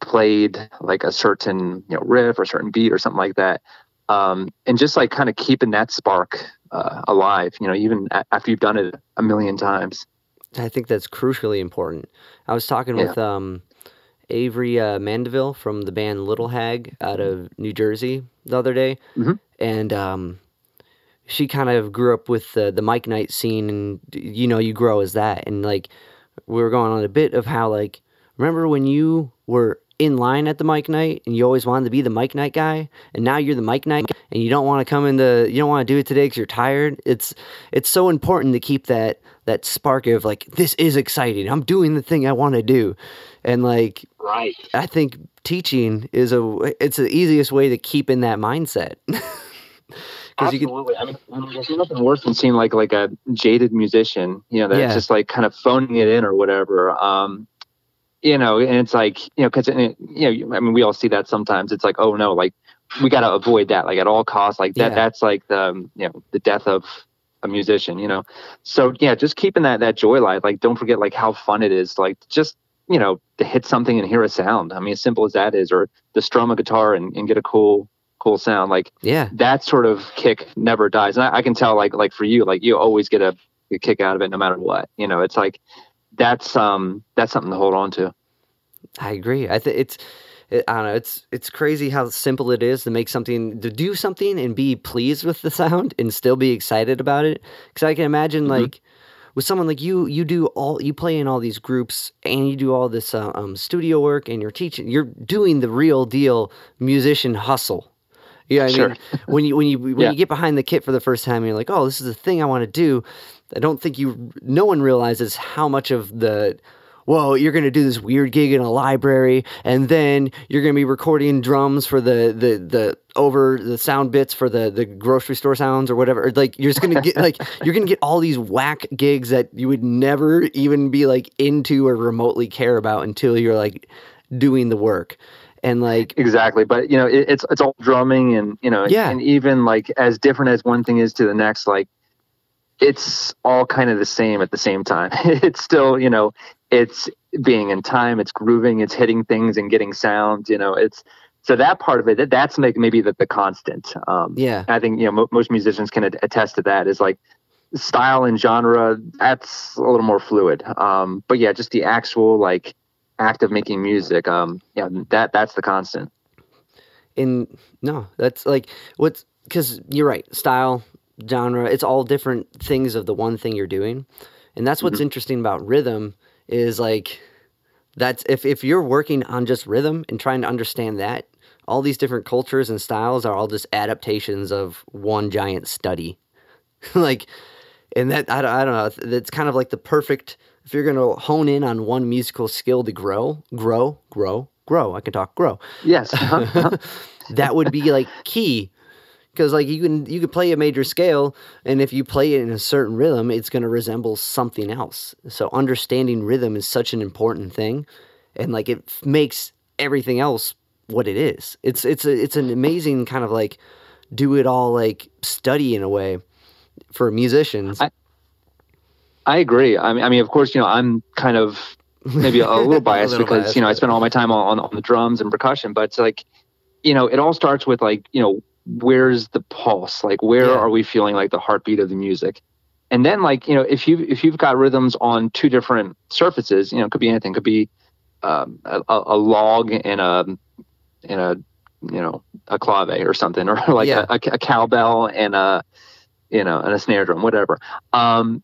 played like a certain you know riff or certain beat or something like that um and just like kind of keeping that spark uh, alive you know even a- after you've done it a million times I think that's crucially important. I was talking Yeah. with um, Avery uh, Mandeville from the band Little Hag out of New Jersey the other day, Mhm. and um, she kind of grew up with the the Mic Night scene, and you know you grow as that, and like we were going on a bit of how like remember when you were in line at the Mic Night and you always wanted to be the Mic Night guy, and now you're the Mic Night guy, and you don't want to come in the you don't want to do it today because you're tired. It's it's so important to keep that that spark of like this is exciting. I'm doing the thing I want to do, and like right I think teaching is a it's the easiest way to keep in that mindset. Because you can Absolutely. I mean, I mean, there's nothing worse than seeing like like a jaded musician, you know, that's Yeah. just like kind of phoning it in or whatever. Um, you know, and it's like, you know, because you know, I mean, we all see that sometimes. It's like, oh no, like we got to avoid that, like at all costs. Like that, Yeah. that's like the um, you know the death of a musician. You know, so yeah, just keeping that that joy alive. Like, don't forget like how fun it is. Like just you know to hit something and hear a sound. I mean, as simple as that is, or to strum a guitar and, and get a cool cool sound. Like yeah that sort of kick never dies. And I, I can tell, like, like for you, like you always get a, a kick out of it, no matter what. You know, it's like that's um that's something to hold on to. I agree. I think it's it, I don't know. It's it's crazy how simple it is to make something to do something and be pleased with the sound and still be excited about it. Because I can imagine Mhm. like with someone like you, you do all you play in all these groups and you do all this uh, um, studio work and you're teaching. You're doing the real deal musician hustle. Yeah, I Sure. mean, when you when you when Yeah. you get behind the kit for the first time, and you're like, oh, this is the thing I want to do. I don't think you. No one realizes how much of the. Whoa, you're gonna do this weird gig in a library, and then you're gonna be recording drums for the the the over the sound bits for the the grocery store sounds or whatever. Like you're just gonna get like you're gonna get all these whack gigs that you would never even be like into or remotely care about until you're like doing the work, and like Exactly. But you know, it, it's it's all drumming, and you know, Yeah. and even like as different as one thing is to the next, like it's all kind of the same at the same time. it's still, you know, it's being in time, it's grooving, it's hitting things and getting sound. You know, it's so that part of it. That, that's make maybe the, the constant. Um, yeah. I think you know mo- most musicians can at- attest to that. Is like style and genre that's a little more fluid. Um, but yeah, just the actual like act of making music. Um, yeah, that that's the constant. in no that's like what's because you're right style genre it's all different things of the one thing you're doing. And that's what's interesting about rhythm is like that's if, if you're working on just rhythm and trying to understand that all these different cultures and styles are all just adaptations of one giant study. Like and that I, don't- I don't know that's kind of like the perfect if you're going to hone in on one musical skill to grow grow grow grow i can talk grow. Yes. uh-huh, that would be like key because like you can you could play a major scale and if you play it in a certain rhythm it's going to resemble something else. So understanding rhythm is such an important thing and like it f- makes everything else what it is. It's it's a, it's an amazing kind of like do it all like study in a way for musicians. I- I agree. I mean, I mean, of course, you know, I'm kind of maybe a little biased little because biased, you know I spend all my time on, on on the drums and percussion, but it's like, you know, it all starts with like you know where's the pulse? Like where Yeah. are we feeling like the heartbeat of the music? And then like you know if you if you've got rhythms on two different surfaces, you know it could be anything. It could be um, a, a log in a in a you know a clave or something, or like Yeah. a, a, a cowbell and a you know and a snare drum, whatever. Um,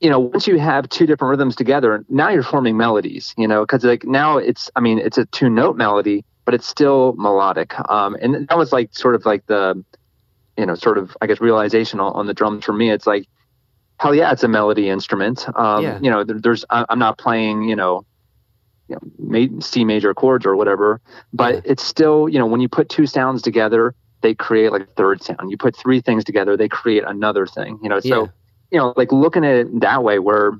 you know, once you have two different rhythms together, now you're forming melodies. You know, because like now it's I mean it's a two note melody, but it's still melodic. Um, and that was like sort of like the you know sort of I guess realization on, on the drums for me. It's like hell yeah, it's a melody instrument. Um, Yeah. You know, there, there's I, I'm not playing you know you know, C major chords or whatever, but Yeah. it's still, you know, when you put two sounds together, they create like a third sound. You put three things together, they create another thing, you know. So, Yeah. you know, like looking at it that way, where,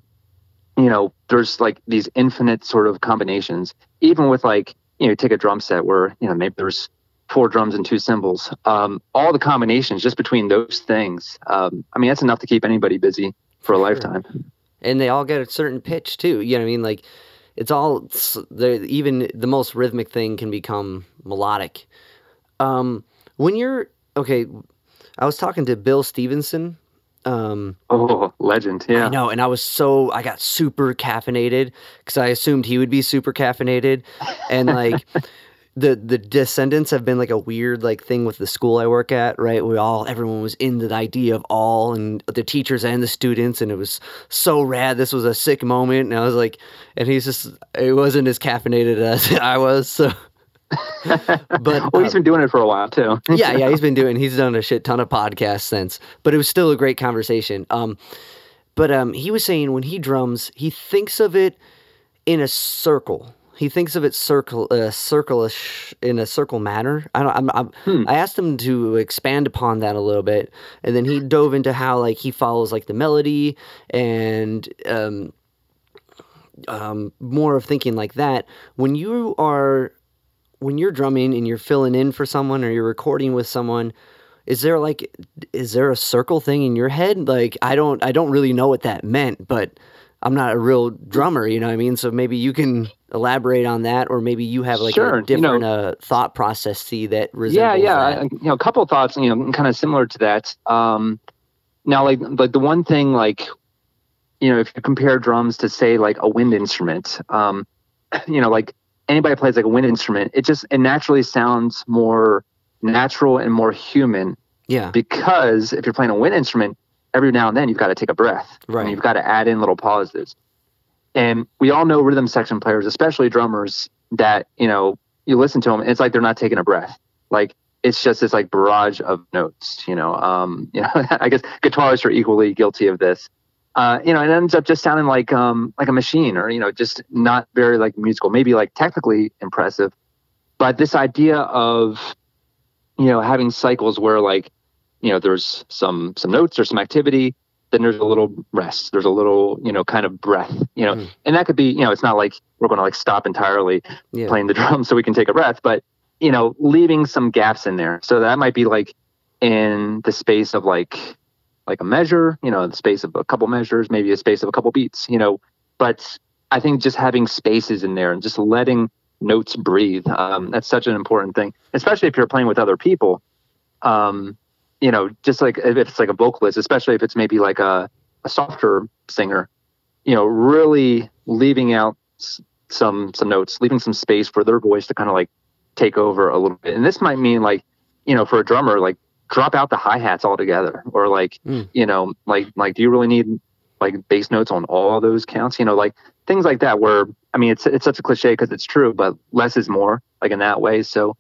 you know, there's like these infinite sort of combinations, even with like, you know, take a drum set where, you know, maybe there's four drums and two cymbals. Um, all the combinations just between those things, um, I mean, that's enough to keep anybody busy for a Sure. lifetime. and they all get a certain pitch too. You know what I mean? Like it's all even the most rhythmic thing can become melodic. Um, when you're okay, I was talking to Bill Stevenson. Um, Oh, legend. Yeah. I know, and I was so I got super caffeinated because I assumed he would be super caffeinated, and like the the Descendents have been like a weird like thing with the school I work at. Right, we all everyone was in the idea of all, and the teachers and the students, and it was so rad. This was a sick moment, and I was like, and he's just it wasn't as caffeinated as I was, so. But well, he's uh, been doing it for a while too. yeah, yeah, he's been doing. He's done a shit ton of podcasts since, but it was still a great conversation. Um, but um, he was saying when he drums, he thinks of it in a circle. He thinks of it circle, uh, circle-ish in a circle manner. I don't. I'm, I'm, Hmm. I asked him to expand upon that a little bit, and then he dove into how like he follows like the melody and um, um, more of thinking like that. When you are when you're drumming and you're filling in for someone or you're recording with someone is there like is there a circle thing in your head like i don't i don't really know what that meant but i'm not a real drummer you know what i mean so maybe you can elaborate on that or maybe you have like Sure, a you different know- uh, thought process see that yeah, resembles yeah. that. I- you know, a couple of thoughts, you know, kind of similar to that. Um, now, like, like the one thing, like, you know, if you compare drums to say like a wind instrument, um, you know, like anybody plays like a wind instrument, it just it naturally sounds more natural and more human yeah because if you're playing a wind instrument, every now and then you've got to take a breath. Right. And you've got to add in little pauses. And we all know rhythm section players, especially drummers, that, you know, you listen to them, it's like they're not taking a breath. Like it's just this like barrage of notes, you know. Um, you know, I guess guitarists are equally guilty of this. Uh, you know, it ends up just sounding like um like a machine or, you know, just not very like musical, maybe like technically impressive. But this idea of, you know, having cycles where like you know there's some some notes or some activity then there's a little rest there's a little you know kind of breath you know Mhm. and that could be you know it's not like we're going to like stop entirely yeah playing the drums so we can take a breath but you know leaving some gaps in there so that might be like in the space of like like a measure you know the space of a couple measures maybe a space of a couple beats you know but i think just having spaces in there and just letting notes breathe um, that's such an important thing especially if you're playing with other people um, you know, just like if it's like a vocalist, especially if it's maybe like a, a softer singer, you know, really leaving out some some notes, leaving some space for their voice to kind of like take over a little bit. And this might mean like, you know, for a drummer, like drop out the hi hats altogether, or like, Mm. you know, like like do you really need like bass notes on all those counts? You know, like things like that. Where I mean, it's it's such a cliche because it's true, but less is more, like in that way. So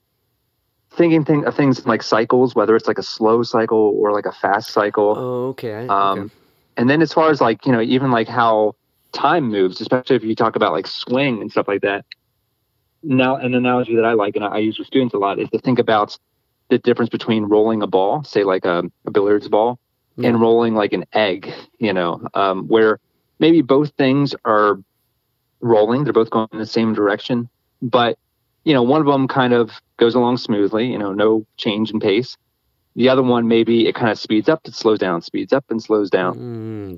thinking thing of things like cycles, whether it's like a slow cycle or like a fast cycle. oh, okay Um, okay. And then as far as like, you know, even like how time moves, especially if you talk about like swing and stuff like that. Now, an analogy that I like and I use with students a lot is to think about the difference between rolling a ball, say like a, a billiards ball, Yeah. and rolling like an egg, you know, um, where maybe both things are rolling, they're both going in the same direction, but you know, one of them kind of goes along smoothly, you know, no change in pace. The other one maybe it kind of speeds up, it slows down, speeds up and slows down.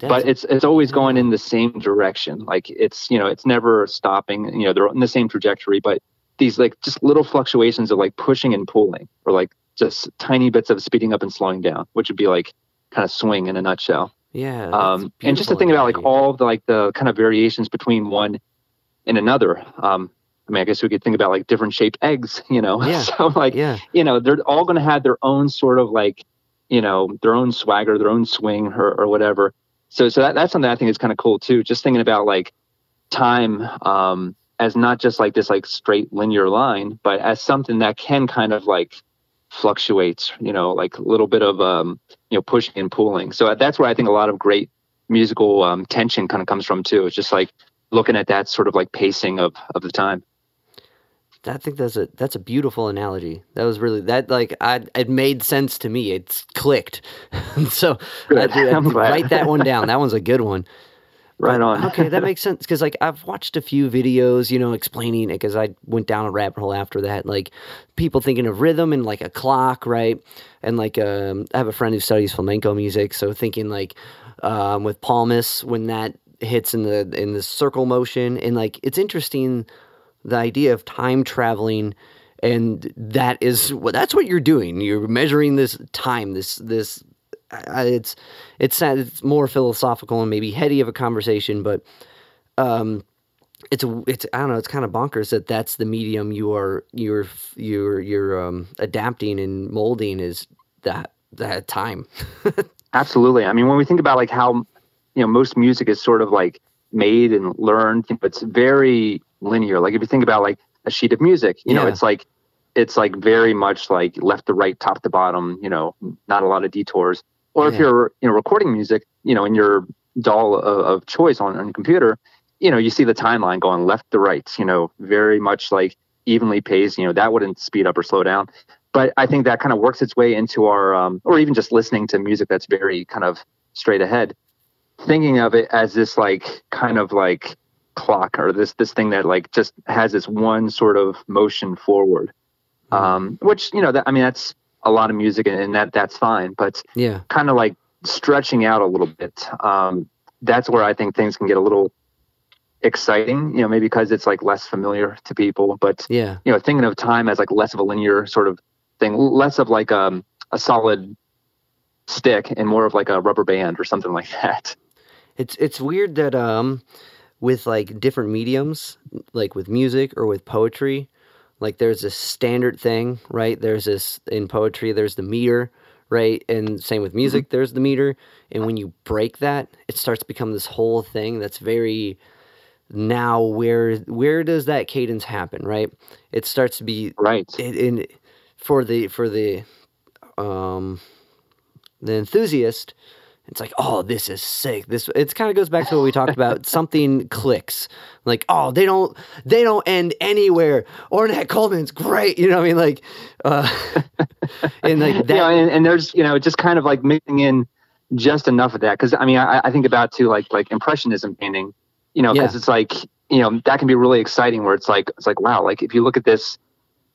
Mm, But it's it's always going in the same direction. Like it's you know it's never stopping. You know they're in the same trajectory, but these like just little fluctuations of like pushing and pulling, or like just tiny bits of speeding up and slowing down, which would be like kind of swing in a nutshell. Yeah. Um, and just to think about like all the like the kind of variations between one and another. Um, I mean, I guess we could think about like different shaped eggs, you know. Yeah. so like, yeah. you know, they're all going to have their own sort of like, you know, their own swagger, their own swing, or, or whatever. So, so that, that's something I think is kind of cool too. Just thinking about like time um, as not just like this like straight linear line, but as something that can kind of like fluctuate. You know, like a little bit of um, you know pushing and pulling. So that's where I think a lot of great musical um, tension kind of comes from too. It's just like looking at that sort of like pacing of of the time. I think that's a that's a beautiful analogy. That was really that like I it made sense to me. It's clicked. so I, I- I'm write that one down. That one's a good one. Right on. okay, that makes sense because like I've watched a few videos, you know, explaining it because I went down a rabbit hole after that. Like people thinking of rhythm and like a clock, right? And like um, I have a friend who studies flamenco music, so thinking like um, with palmas when that hits in the in the circle motion, and like it's interesting the idea of time traveling and that is what that's what you're doing you're measuring this time this this I- it's it's it's more philosophical and maybe heady of a conversation but um it's it's I don't know it's kind of bonkers that that's the medium you are you're you're you're um adapting and molding is that that time Absolutely. I mean, when we think about like how you know most music is sort of like made and learned, it's very linear. Like if you think about like a sheet of music, you know, it's like it's like very much like left to right, top to bottom. You know, not a lot of detours. Or if you're you know recording music, you know, in your DAW of, of choice on, on your computer, you know, you see the timeline going left to right. You know, very much like evenly paced. You know, that wouldn't speed up or slow down. But I think that kind of works its way into our, um, or even just listening to music that's very kind of straight ahead thinking of it as this like kind of like clock or this this thing that like just has this one sort of motion forward um which you know that i mean that's a lot of music and, that that's fine but yeah. kind of like stretching out a little bit um that's where i think things can get a little exciting you know maybe because it's like less familiar to people but yeah. you know thinking of time as like less of a linear sort of thing less of like um a solid stick and more of like a rubber band or something like that. It's it's weird that um with like different mediums, like with music or with poetry, like there's this standard thing, right? There's this in poetry, there's the meter, right? And same with music, there's the meter. And when you break that, it starts to become this whole thing that's very now where where does that cadence happen, right? It starts to be right in for the for the um the enthusiast it's like oh this is sick. This it kind of goes back to what we talked about something clicks. Like oh they don't they don't end anywhere. Ornette coleman's great. You know what i mean? Like uh and like that yeah, and, and there's you know just kind of like mixing in just enough of that. Because I mean I, I think about too like like impressionism painting, you know, because Yeah. it's like you know that can be really exciting where it's like it's like wow like if you look at this,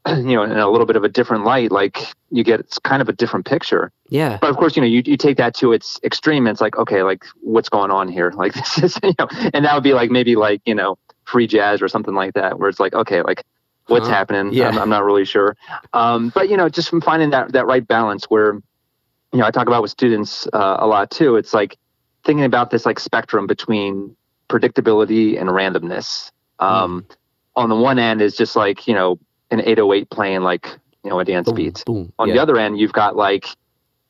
you know, in a little bit of a different light, like you get it's kind of a different picture. yeah But of course, you know, you, you take that to its extreme. And it's like okay, like what's going on here? Like this is you know, and that would be like maybe like you know free jazz or something like that where it's like okay like what's Huh? happening Yeah. I'm, I'm not really sure um, but you know just from finding that that right balance where you know i talk about with students uh, a lot too it's like thinking about this like spectrum between predictability and randomness um, on the one end is just like you know an 808 playing like you know a dance boom, beat. boom on yeah. the other end you've got like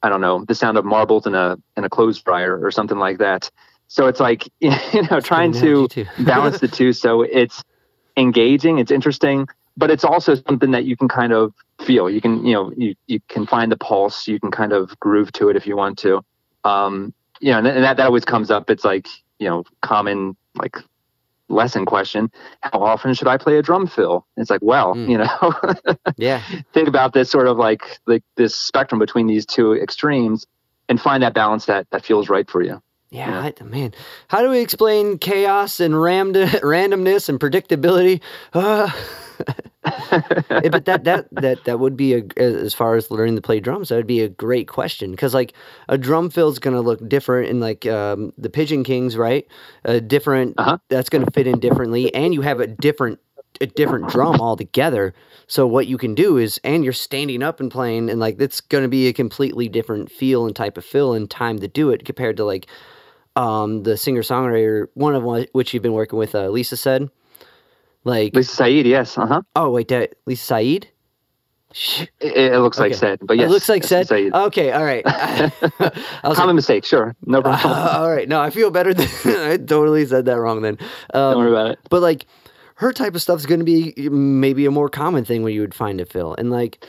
i don't know the sound of marbles in a in a clothes dryer or something like that. So it's like you know trying to balance the two. So it's engaging it's interesting but it's also something that you can kind of feel. You can you know you, you can find the pulse you can kind of groove to it if you want to. Um you know and, and that, that always comes up. It's like you know common like lesson question how often should i play a drum fill it's like well Mm. you know yeah think about this sort of like like this spectrum between these two extremes and find that balance that that feels right for you Yeah, I, man. How do we explain chaos and ram- randomness and predictability? Uh, yeah, but that that that that would be a as far as learning to play drums. That would be a great question because like a drum fill is gonna look different in like um, the Pigeon Kings, right? A different Uh-huh. that's gonna fit in differently, and you have a different a different drum altogether. So what you can do is, and you're standing up and playing, and like it's going to be a completely different feel and type of fill and time to do it compared to like um, the singer songwriter, one of which you've been working with, uh, Lisa said. Like Lisa Saeed, yes, uh huh. oh wait, that Lisa Saeed. It, it looks like Okay. said, but yes, it looks like said. Saeed. Okay, all right. I was Common like, mistake, sure, no problem. all right. No, I feel better. Than, I totally said that wrong then. Um, Don't worry about it. But like her type of stuff is going to be maybe a more common thing where you would find it, Phil. And like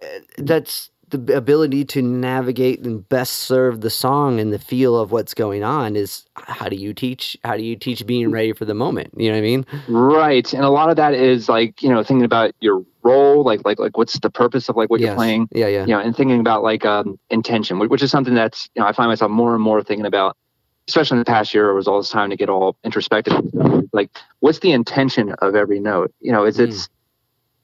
eh, that's the ability to navigate and best serve the song and the feel of what's going on is how do you teach how do you teach being ready for the moment you know what i mean Right, and a lot of that is like you know thinking about your role, like like like what's the purpose of like what you're playing, yeah yeah you know, and thinking about like um, intention, which is something that's you know I find myself more and more thinking about, especially in the past year. It was all this time to get all introspective. Like, what's the intention of every note? You know, is Mm. it's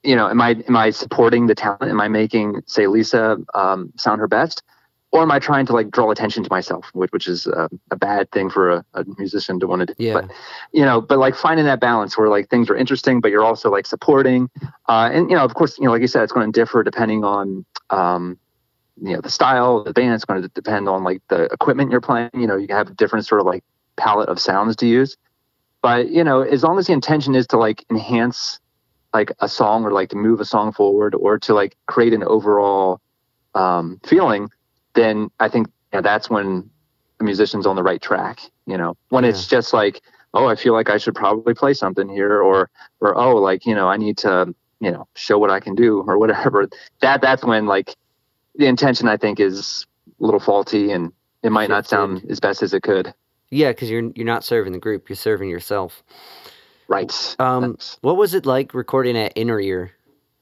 you know, am I am I supporting the talent? Am I making say Lisa um, sound her best? Or am I trying to like draw attention to myself, which which is uh, a bad thing for a, a musician to want to do. yeah But you know, but like finding that balance where like things are interesting, but you're also like supporting. Uh, and you know, of course, you know, like you said, it's going to differ depending on um, you know the style of the band. It's going to depend on like the equipment you're playing. You know, you have a different sort of like palette of sounds to use. But you know, as long as the intention is to like enhance like a song or like to move a song forward or to like create an overall um, feeling, then I think you know, that's when a musician's on the right track. You know, when it's just like, oh, I feel like I should probably play something here, or or oh, like you know, I need to you know show what I can do or whatever. That that's when like the intention I think is a little faulty and it might not sound as best as it could. yeah because you're you're not serving the group you're serving yourself Right. um what was it like recording at inner ear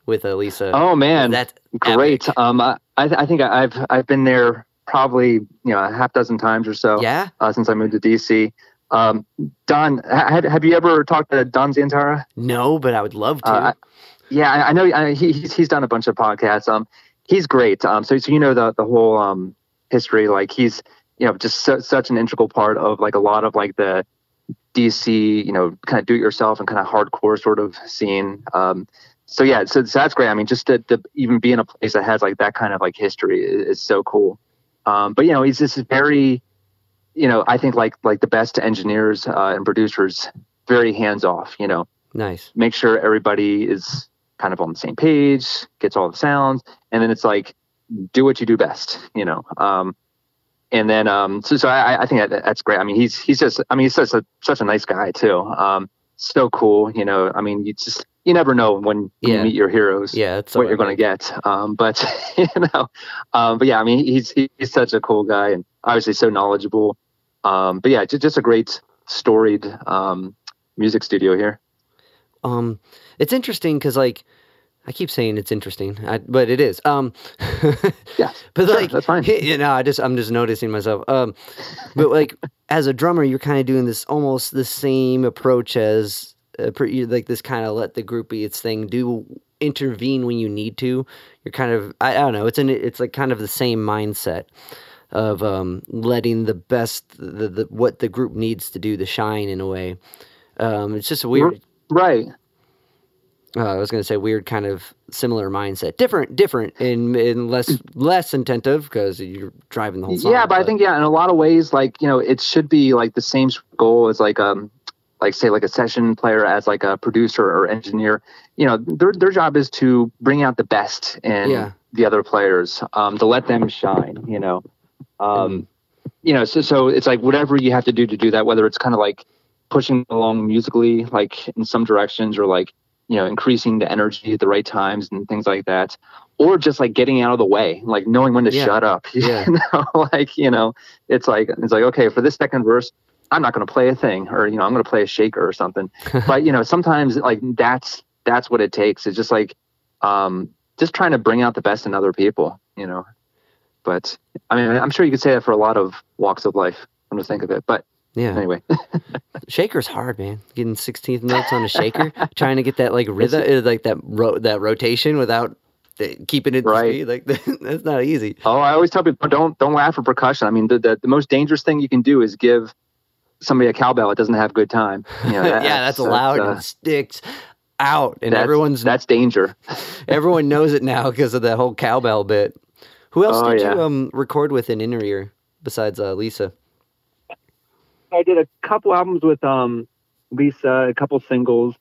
with elisa oh man, that's great. epic. Um, I I think I've I've been there probably you know a half dozen times or so. yeah uh, since I moved to DC. Um, Don, ha- have, have you ever talked to Don Zientara? no but i would love to Uh, I- yeah, I, I know I, he, he's he's done a bunch of podcasts. Um, he's great. Um, so so you know the the whole um history. Like he's you know just su- such an integral part of like a lot of like the DC you know kind of do it yourself and kind of hardcore sort of scene. Um, so yeah, so, so that's great. I mean, just to, to even be in a place that has like that kind of like history is, is so cool. Um, but you know, he's just very, you know, I think like like the best engineers uh, and producers, very hands off. You know, nice make sure everybody is kind of on the same page, gets all the sounds, and then it's like do what you do best. You know. Um, and then um, so so I, I think that, that's great. I mean, he's he's just I mean he's such a such a nice guy too. Um, so cool. You know, I mean, you just you never know when, Yeah. you meet your heroes yeah that's what you're going to get. Um, but you know, um, but yeah, I mean, he's he's such a cool guy and obviously so knowledgeable. Um, but yeah, just, just a great storied um, music studio here. Um, it's interesting because like I keep saying it's interesting, I, but it is. Um, Yeah, but sure, like that's fine. You know, I just I'm just noticing myself. Um, but like as a drummer, you're kind of doing this almost the same approach as uh, pre- like this kind of let the group be its thing, do intervene when you need to. You're kind of I, I don't know. It's an it's like kind of the same mindset of um, letting the best the, the what the group needs to do to shine in a way. Um, it's just a weird Right. Uh, I was going to say weird kind of similar mindset, different, different, and, and less less attentive because you're driving the whole song. yeah, but, I think yeah, in a lot of ways, like you know, it should be like the same goal as like um, like say like a session player as like a producer or engineer. You know, their their job is to bring out the best in Yeah. the other players, um, to let them shine. You know, um, you know, so so it's like whatever you have to do to do that, whether it's kind of like pushing along musically, like in some directions, or like you know, increasing the energy at the right times and things like that. Or just like getting out of the way, like knowing when to Yeah. shut up. You Yeah. know, like, you know, it's like it's like, okay, for this second verse, I'm not gonna play a thing, or you know, I'm gonna play a shaker or something. but you know, sometimes like that's that's what it takes. It's just like um just trying to bring out the best in other people, you know. But I mean I'm sure you could say that for a lot of walks of life, come to think of it. But yeah, anyway. shaker's hard, man. Getting 16th notes on a shaker, trying to get that like rhythm, uh, like that ro- that rotation without the, keeping it Right. speed. Like that's not easy. Oh, I always tell people don't don't laugh at percussion. I mean, the, the the most dangerous thing you can do is give somebody a cowbell that doesn't have good time. You know, yeah, that's loud uh, and sticks. out, and that's, everyone's that's danger. everyone knows it now because of the whole cowbell bit. Who else Oh, did yeah. you um record with in Inner Ear besides uh, Lisa? I did a couple albums with um Lisa, a couple singles.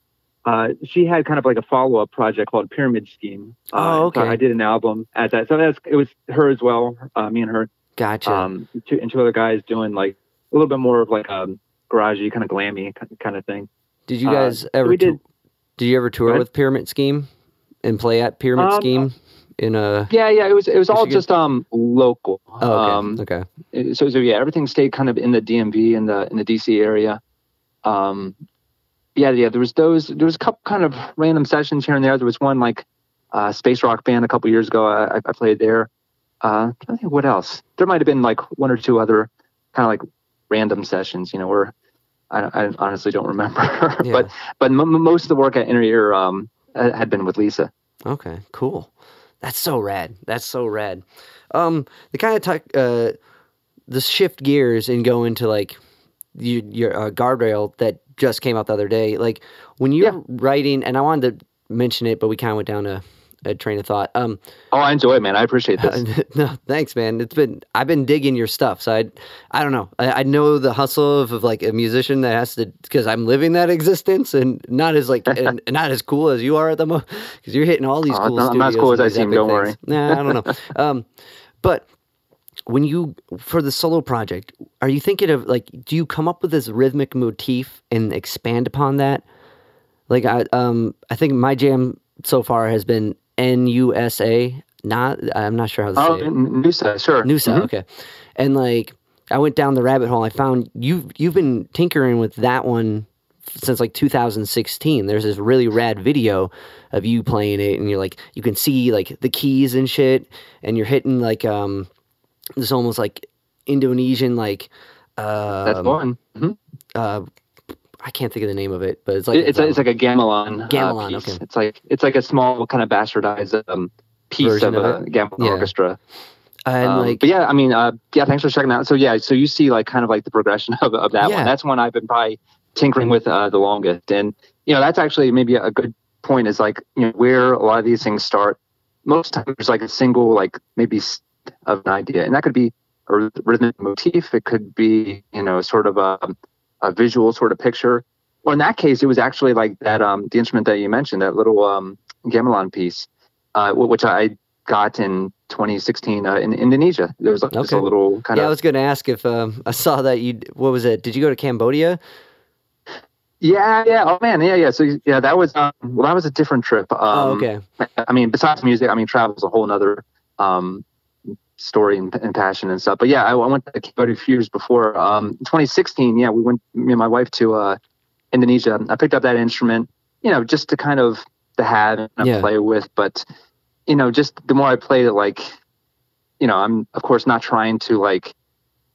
Uh, she had kind of like a follow up project called Pyramid Scheme. Uh, Oh, so okay. I did an album at that. So that's it was her as well. Uh, me and her. Gotcha. Um, two, and two other guys doing like a little bit more of like a garagey kind of glammy kind of thing. did you uh, guys so ever? we did- did you ever tour with Pyramid Scheme and play at Pyramid Um, Scheme in a? Yeah, yeah. It was it was all just um local. Oh, okay. Um, okay. so so yeah, everything stayed kind of in the DMV in the in the DC area. Um, yeah, yeah. There was those. There was a couple kind of random sessions here and there. There was one like uh, space rock band a couple years ago. I, I played there. Uh, I think what else? There might have been like one or two other kind of like random sessions. You know, where I, I honestly don't remember. Yeah. but but m- most of the work at Inner Ear um, had been with Lisa. Okay, cool. That's so rad. That's so rad. Um, the kind of talk, uh, the shift gears and go into like you, your uh, guardrail that just came out the other day. Like when you're Yeah. writing, and I wanted to mention it, but we kind of went down a, a train of thought. Um, Oh, I enjoy it, man. I appreciate this. no, thanks, man. It's been I've been digging your stuff, so I, I don't know. I, I know the hustle of, of like a musician that has to because I'm living that existence and not as like and, not as cool as you are at the moment because you're hitting all these Oh, cool. no, I'm not as cool as I seem, don't things. Nah, I don't know. um, but when you for the solo project, are you thinking of like do you come up with this rhythmic motif and expand upon that? Like I um I think my jam so far has been N U S A. Not I'm not sure how to Oh, say it. N- Noosa, sure. Noosa, Mhm. okay. And like I went down the rabbit hole. I found you've you've been tinkering with that one since like 2016. There's this really rad video of you playing it, and you're like you can see like the keys and shit, and you're hitting like um this almost like Indonesian like uh That's one. Mhm. uh I can't think of the name of it, but it's like it's a, it's like a gamelan. uh, Gamelan, piece. okay. It's like it's like a small kind of bastardized um, piece Version of, of a gamelan Yeah. orchestra. and Um, like but yeah, I mean, uh, yeah, thanks for checking that out. So yeah, so you see like kind of like the progression of, of that Yeah. one. That's one I've been probably tinkering with uh, the longest, and you know that's actually maybe a good point is like you know where a lot of these things start. Most times there's like a single like maybe of an idea, and that could be a rhythmic motif. It could be you know sort of a, a visual sort of picture. Or in that case, it was actually like that um, the instrument that you mentioned, that little um, gamelan piece, uh, which I got in 2016 uh, in Indonesia. There was like just a little kind of yeah, I was gonna ask if um I saw that you what was it? Did you go to Cambodia? yeah, yeah. Oh man, yeah, yeah. So yeah, that was um, well, that was a different trip. Um, oh, okay. I mean, besides music, I mean, travel is a whole nother um, story and, and passion and stuff. But yeah, I, I went to Cambodia a few years before. Um, 2016, yeah, we went me and my wife to uh, Indonesia. I picked up that instrument, you know, just to kind of to have and Yeah. play with. But you know, just the more I played it, like, you know, I'm of course not trying to like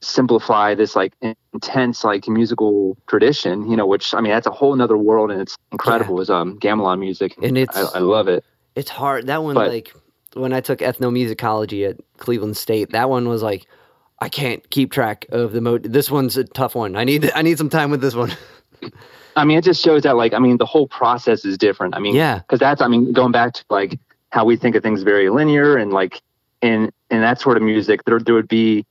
simplify this like intense like musical tradition you know which i mean that's a whole nother world and it's incredible is um gamelan music And it's- I, I love it It's hard. That one, But- like, when I took ethnomusicology at Cleveland State, that one was like, I can't keep track of the mode. This one's a tough one. I need I need some time with this one. I mean, it just shows that like I mean the whole process is different. I mean, Yeah. because that's I mean going back to like how we think of things very linear and like in in that sort of music there there would be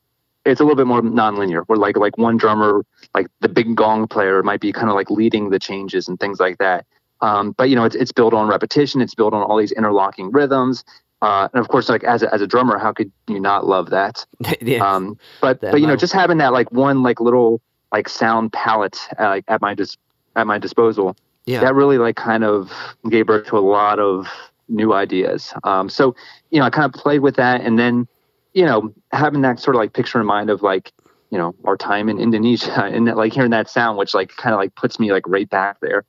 it's a little bit more nonlinear where like like one drummer like the big gong player might be kind of like leading the changes and things like that. Um, but you know it's it's built on repetition. It's built on all these interlocking rhythms. Uh, and of course, like as a, as a drummer, how could you not love that? yeah. Um, but That but you know, just having that like one like little like sound palette uh, like at my dis- at my disposal, yeah. that really like kind of gave birth to a lot of new ideas. Um, so you know, I kind of played with that, and then you know, having that sort of like picture in mind of like you know our time in Indonesia and like hearing that sound, which like kind of like puts me like right back there.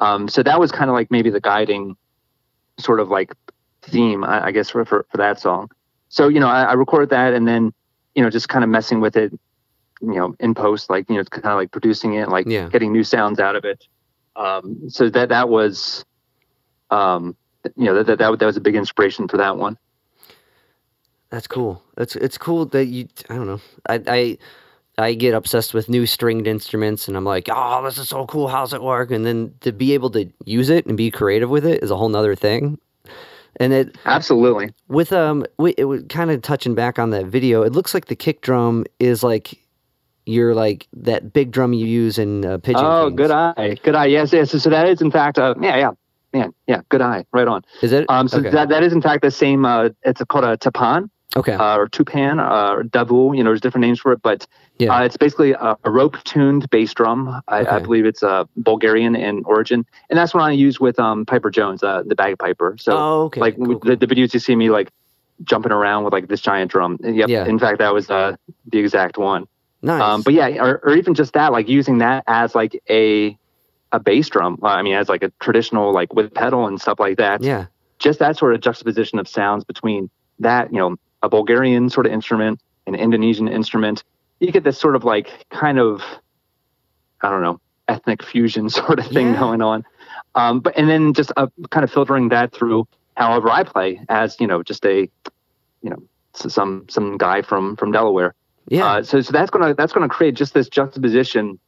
Um, so that was kind of like maybe the guiding sort of like theme, I, I guess, for, for for that song. So you know, I, I recorded that, and then you know, just kind of messing with it, you know, in post, like you know, kind of like producing it, like Yeah. getting new sounds out of it. Um, so that that was, um, you know, that, that that that was a big inspiration for that one. That's cool. It's it's cool that you. I don't know. I I I get obsessed with new stringed instruments, and I'm like, oh, this is so cool. How's it work? And then to be able to use it and be creative with it is a whole nother thing. And it absolutely with um, we, it was kind of touching back on that video. It looks like the kick drum is like you're like that big drum you use in uh, pigeon. Oh, Kings. good eye, good eye. Yes, yes. So that is in fact, uh, yeah, yeah, man, yeah, good eye, right on. Is it? Um, so Okay. that that is in fact the same. Uh, it's called a tapan Okay. uh, or tupan uh, or davul. You know, there's different names for it, but Yeah. uh, it's basically a, a rope-tuned bass drum. I, I believe it's uh, Bulgarian in origin, and that's what I use with um, Piper Jones, uh, the bagpiper. So oh, okay. like Cool, the, the videos you see me like jumping around with like this giant drum. Yep. Yeah. In fact, that was uh, the exact one. Nice. Um, but yeah, or, or even just that, like using that as like a a bass drum. uh, I mean, as like a traditional like with pedal and stuff like that. yeah. Just that sort of juxtaposition of sounds between that, you know, a Bulgarian sort of instrument, an Indonesian instrument. You get this sort of like kind of, I don't know, ethnic fusion sort of thing Yeah. going on. Um, but and then just uh, kind of filtering that through however I play as you know just a, you know, some some guy from from Delaware. Yeah. Uh, so so that's gonna that's gonna create just this juxtaposition,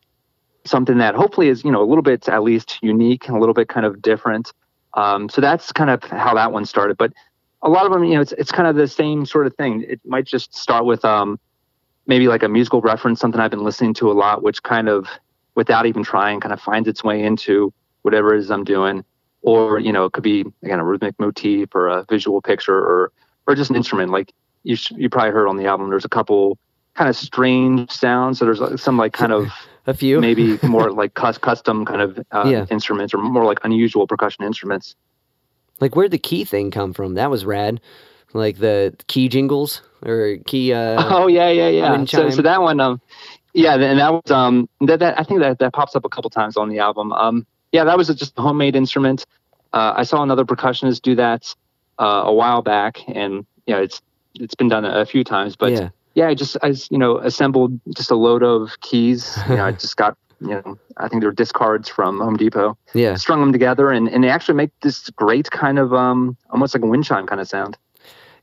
something that hopefully is you know a little bit at least unique and a little bit kind of different. Um, so that's kind of how that one started. But a lot of them, you know, it's it's kind of the same sort of thing. It might just start with um, maybe like a musical reference, something I've been listening to a lot, which kind of without even trying, kind of finds its way into whatever it is I'm doing. Or you know, it could be again a rhythmic motif or a visual picture or or just an instrument. Like you sh- you probably heard on the album, there's a couple kind of strange sounds. So there's some like kind of a few. maybe more like cus- custom kind of uh, Yeah. instruments or more like unusual percussion instruments. Like where'd the key thing come from? That was rad. Like the key jingles or key. Uh, oh yeah, yeah, yeah. So, so that one, um, yeah, and that was um, that, that I think that that pops up a couple times on the album. Um, yeah, that was just a homemade instrument. Uh, I saw another percussionist do that uh, a while back, and yeah, it's it's been done a, a few times. But yeah. yeah, I just I you know assembled just a load of keys. You know, I just got you know I think they're discards from Home Depot. Yeah. Strung them together, and and they actually make this great kind of um almost like a wind chime kind of sound.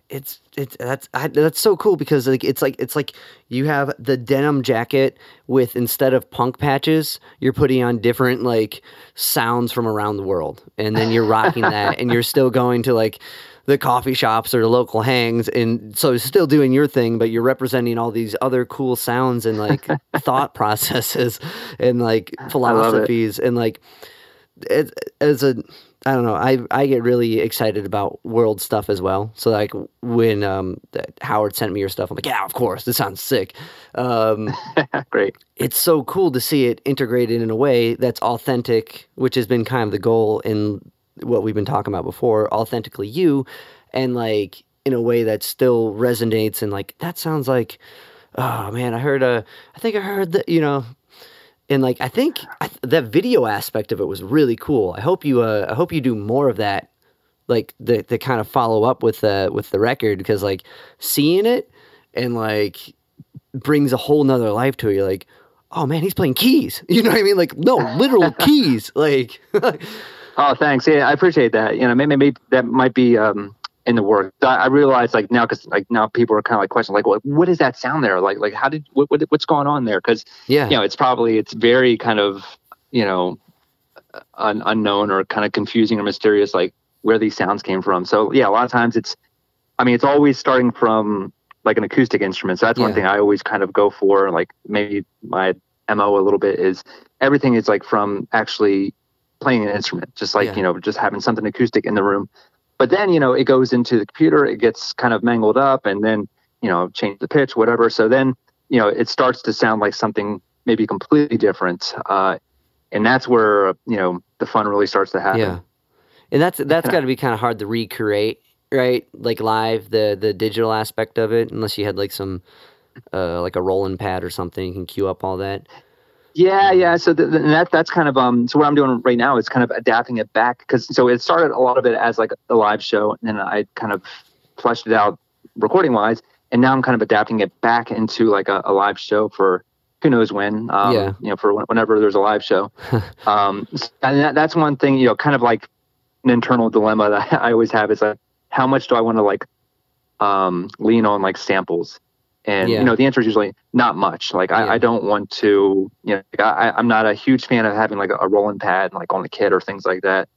it's it's that's I, that's so cool because like it's like it's like you have the denim jacket with instead of punk patches you're putting on different like sounds from around the world and then you're rocking that and you're still going to like the coffee shops or the local hangs and so still doing your thing but you're representing all these other cool sounds and like thought processes and like philosophies and like it, as a I don't know. I I get really excited about world stuff as well. So like when um Howard sent me your stuff, I'm like, yeah, of course, this sounds sick. Um, great. it's so cool to see it integrated in a way that's authentic, which has been kind of the goal in what we've been talking about before, authentically you, and like in a way that still resonates and like that sounds like, oh man, I heard a, I think I heard that you know, and like I think I, th- that video aspect of it was really cool. I hope you, uh, I hope you do more of that, like the the kind of follow up with the with the record because like seeing it and like brings a whole nother life to it. You're like, oh man, he's playing keys. You know what I mean? Like, no, literal keys. Like, Oh, thanks. Yeah, I appreciate that. You know, maybe, maybe that might be um, in the work. I, I realize like now because like now people are kind of like questioning like, what what is that sound there? Like like how did what, what what's going on there? Because yeah, you know it's probably it's very kind of you know un, unknown or kind of confusing or mysterious like where these sounds came from. So yeah, a lot of times it's I mean it's always starting from like an acoustic instrument. So that's one thing I always kind of go for. Like maybe my mo a little bit is everything is like from actually playing an instrument, just like Yeah. you know just having something acoustic in the room. But then you know it goes into the computer, it gets kind of mangled up, and then you know change the pitch, whatever. So then you know it starts to sound like something maybe completely different, uh, and that's where you know the fun really starts to happen. yeah, and that's that's got to be kind of hard to recreate, right? Like live, the the digital aspect of it, unless you had like some. Uh, like a Roland pad or something, you can queue up all that. Yeah, yeah. So th- th- and that that's kind of um. So what I'm doing right now is kind of adapting it back because so it started a lot of it as like a live show, and then I kind of fleshed it out recording wise, and now I'm kind of adapting it back into like a, a live show for who knows when. Um, Yeah. You know, for when- whenever there's a live show. um, and that, that's one thing. You know, kind of like an internal dilemma that I always have is like, how much do I want to like um lean on like samples And Yeah. you know, the answer is usually not much. Like Yeah. I, I don't want to, you know, like, I, I'm not a huge fan of having like a, Roland pad like on the kit or things like that.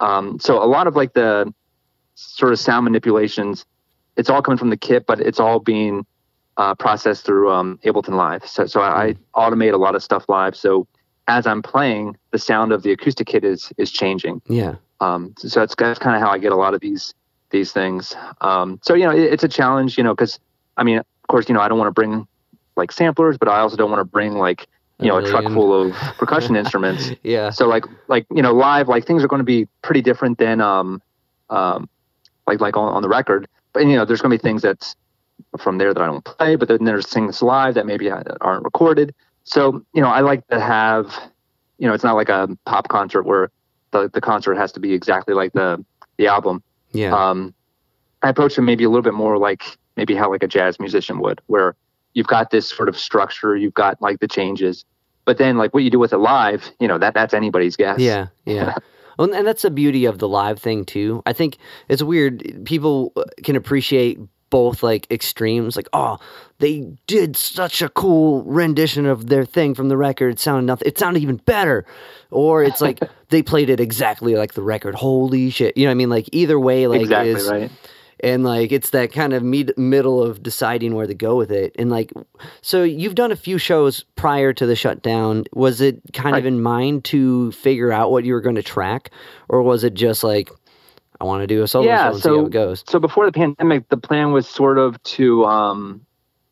Um, so a lot of like the sort of sound manipulations, it's all coming from the kit, but it's all being uh, processed through um, Ableton Live. So so I, I automate a lot of stuff live. So as I'm playing, the sound of the acoustic kit is is changing. Yeah. Um, so that's, that's kind of how I get a lot of these these things. Um, so you know, it, it's a challenge, you know, because I mean, course, you know, I don't want to bring like samplers, but I also don't want to bring like you know a truck full of percussion instruments. Yeah. So like like you know, live like things are going to be pretty different than um um like like on, on the record. But you know, there's going to be things that's from there that I don't play, but then there's things live that maybe aren't recorded. So you know, I like to have you know, it's not like a pop concert where the the concert has to be exactly like the the album. Yeah. Um, I approach them maybe a little bit more like maybe how like a jazz musician would, where you've got this sort of structure, you've got like the changes, but then like what you do with it live, you know, that that's anybody's guess. Yeah, yeah. Well, and that's the beauty of the live thing too. I think it's weird. People can appreciate both like extremes. Like, oh, they did such a cool rendition of their thing from the record. It sounded nothing. It sounded even better. Or it's like they played it exactly like the record. Holy shit! You know what I mean? Like either way, like exactly is right. And like it's that kind of med- middle of deciding where to go with it. And like so you've done a few shows prior to the shutdown. Was it kind of in mind to figure out what you were going to track or was it just like i want to do a solo Yeah, show and see how so- it goes? So before the pandemic, the plan was sort of to, um,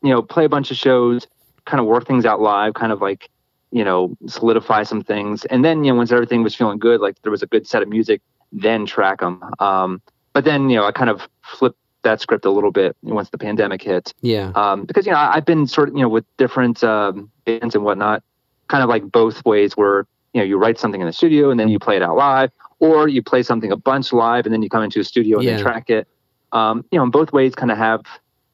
you know, play a bunch of shows, kind of work things out live, kind of like, you know, solidify some things, and then you know, once everything was feeling good, like there was a good set of music, then track them. Um, but then you know, I kind of flipped that script a little bit once the pandemic hit, yeah um, because you know I- I've been sort of you know with different um, bands and whatnot, kind of like both ways where you know you write something in the studio and then you play it out live, or you play something a bunch live and then you come into a studio and Yeah. then track it. Um, you know, in both ways, kind of have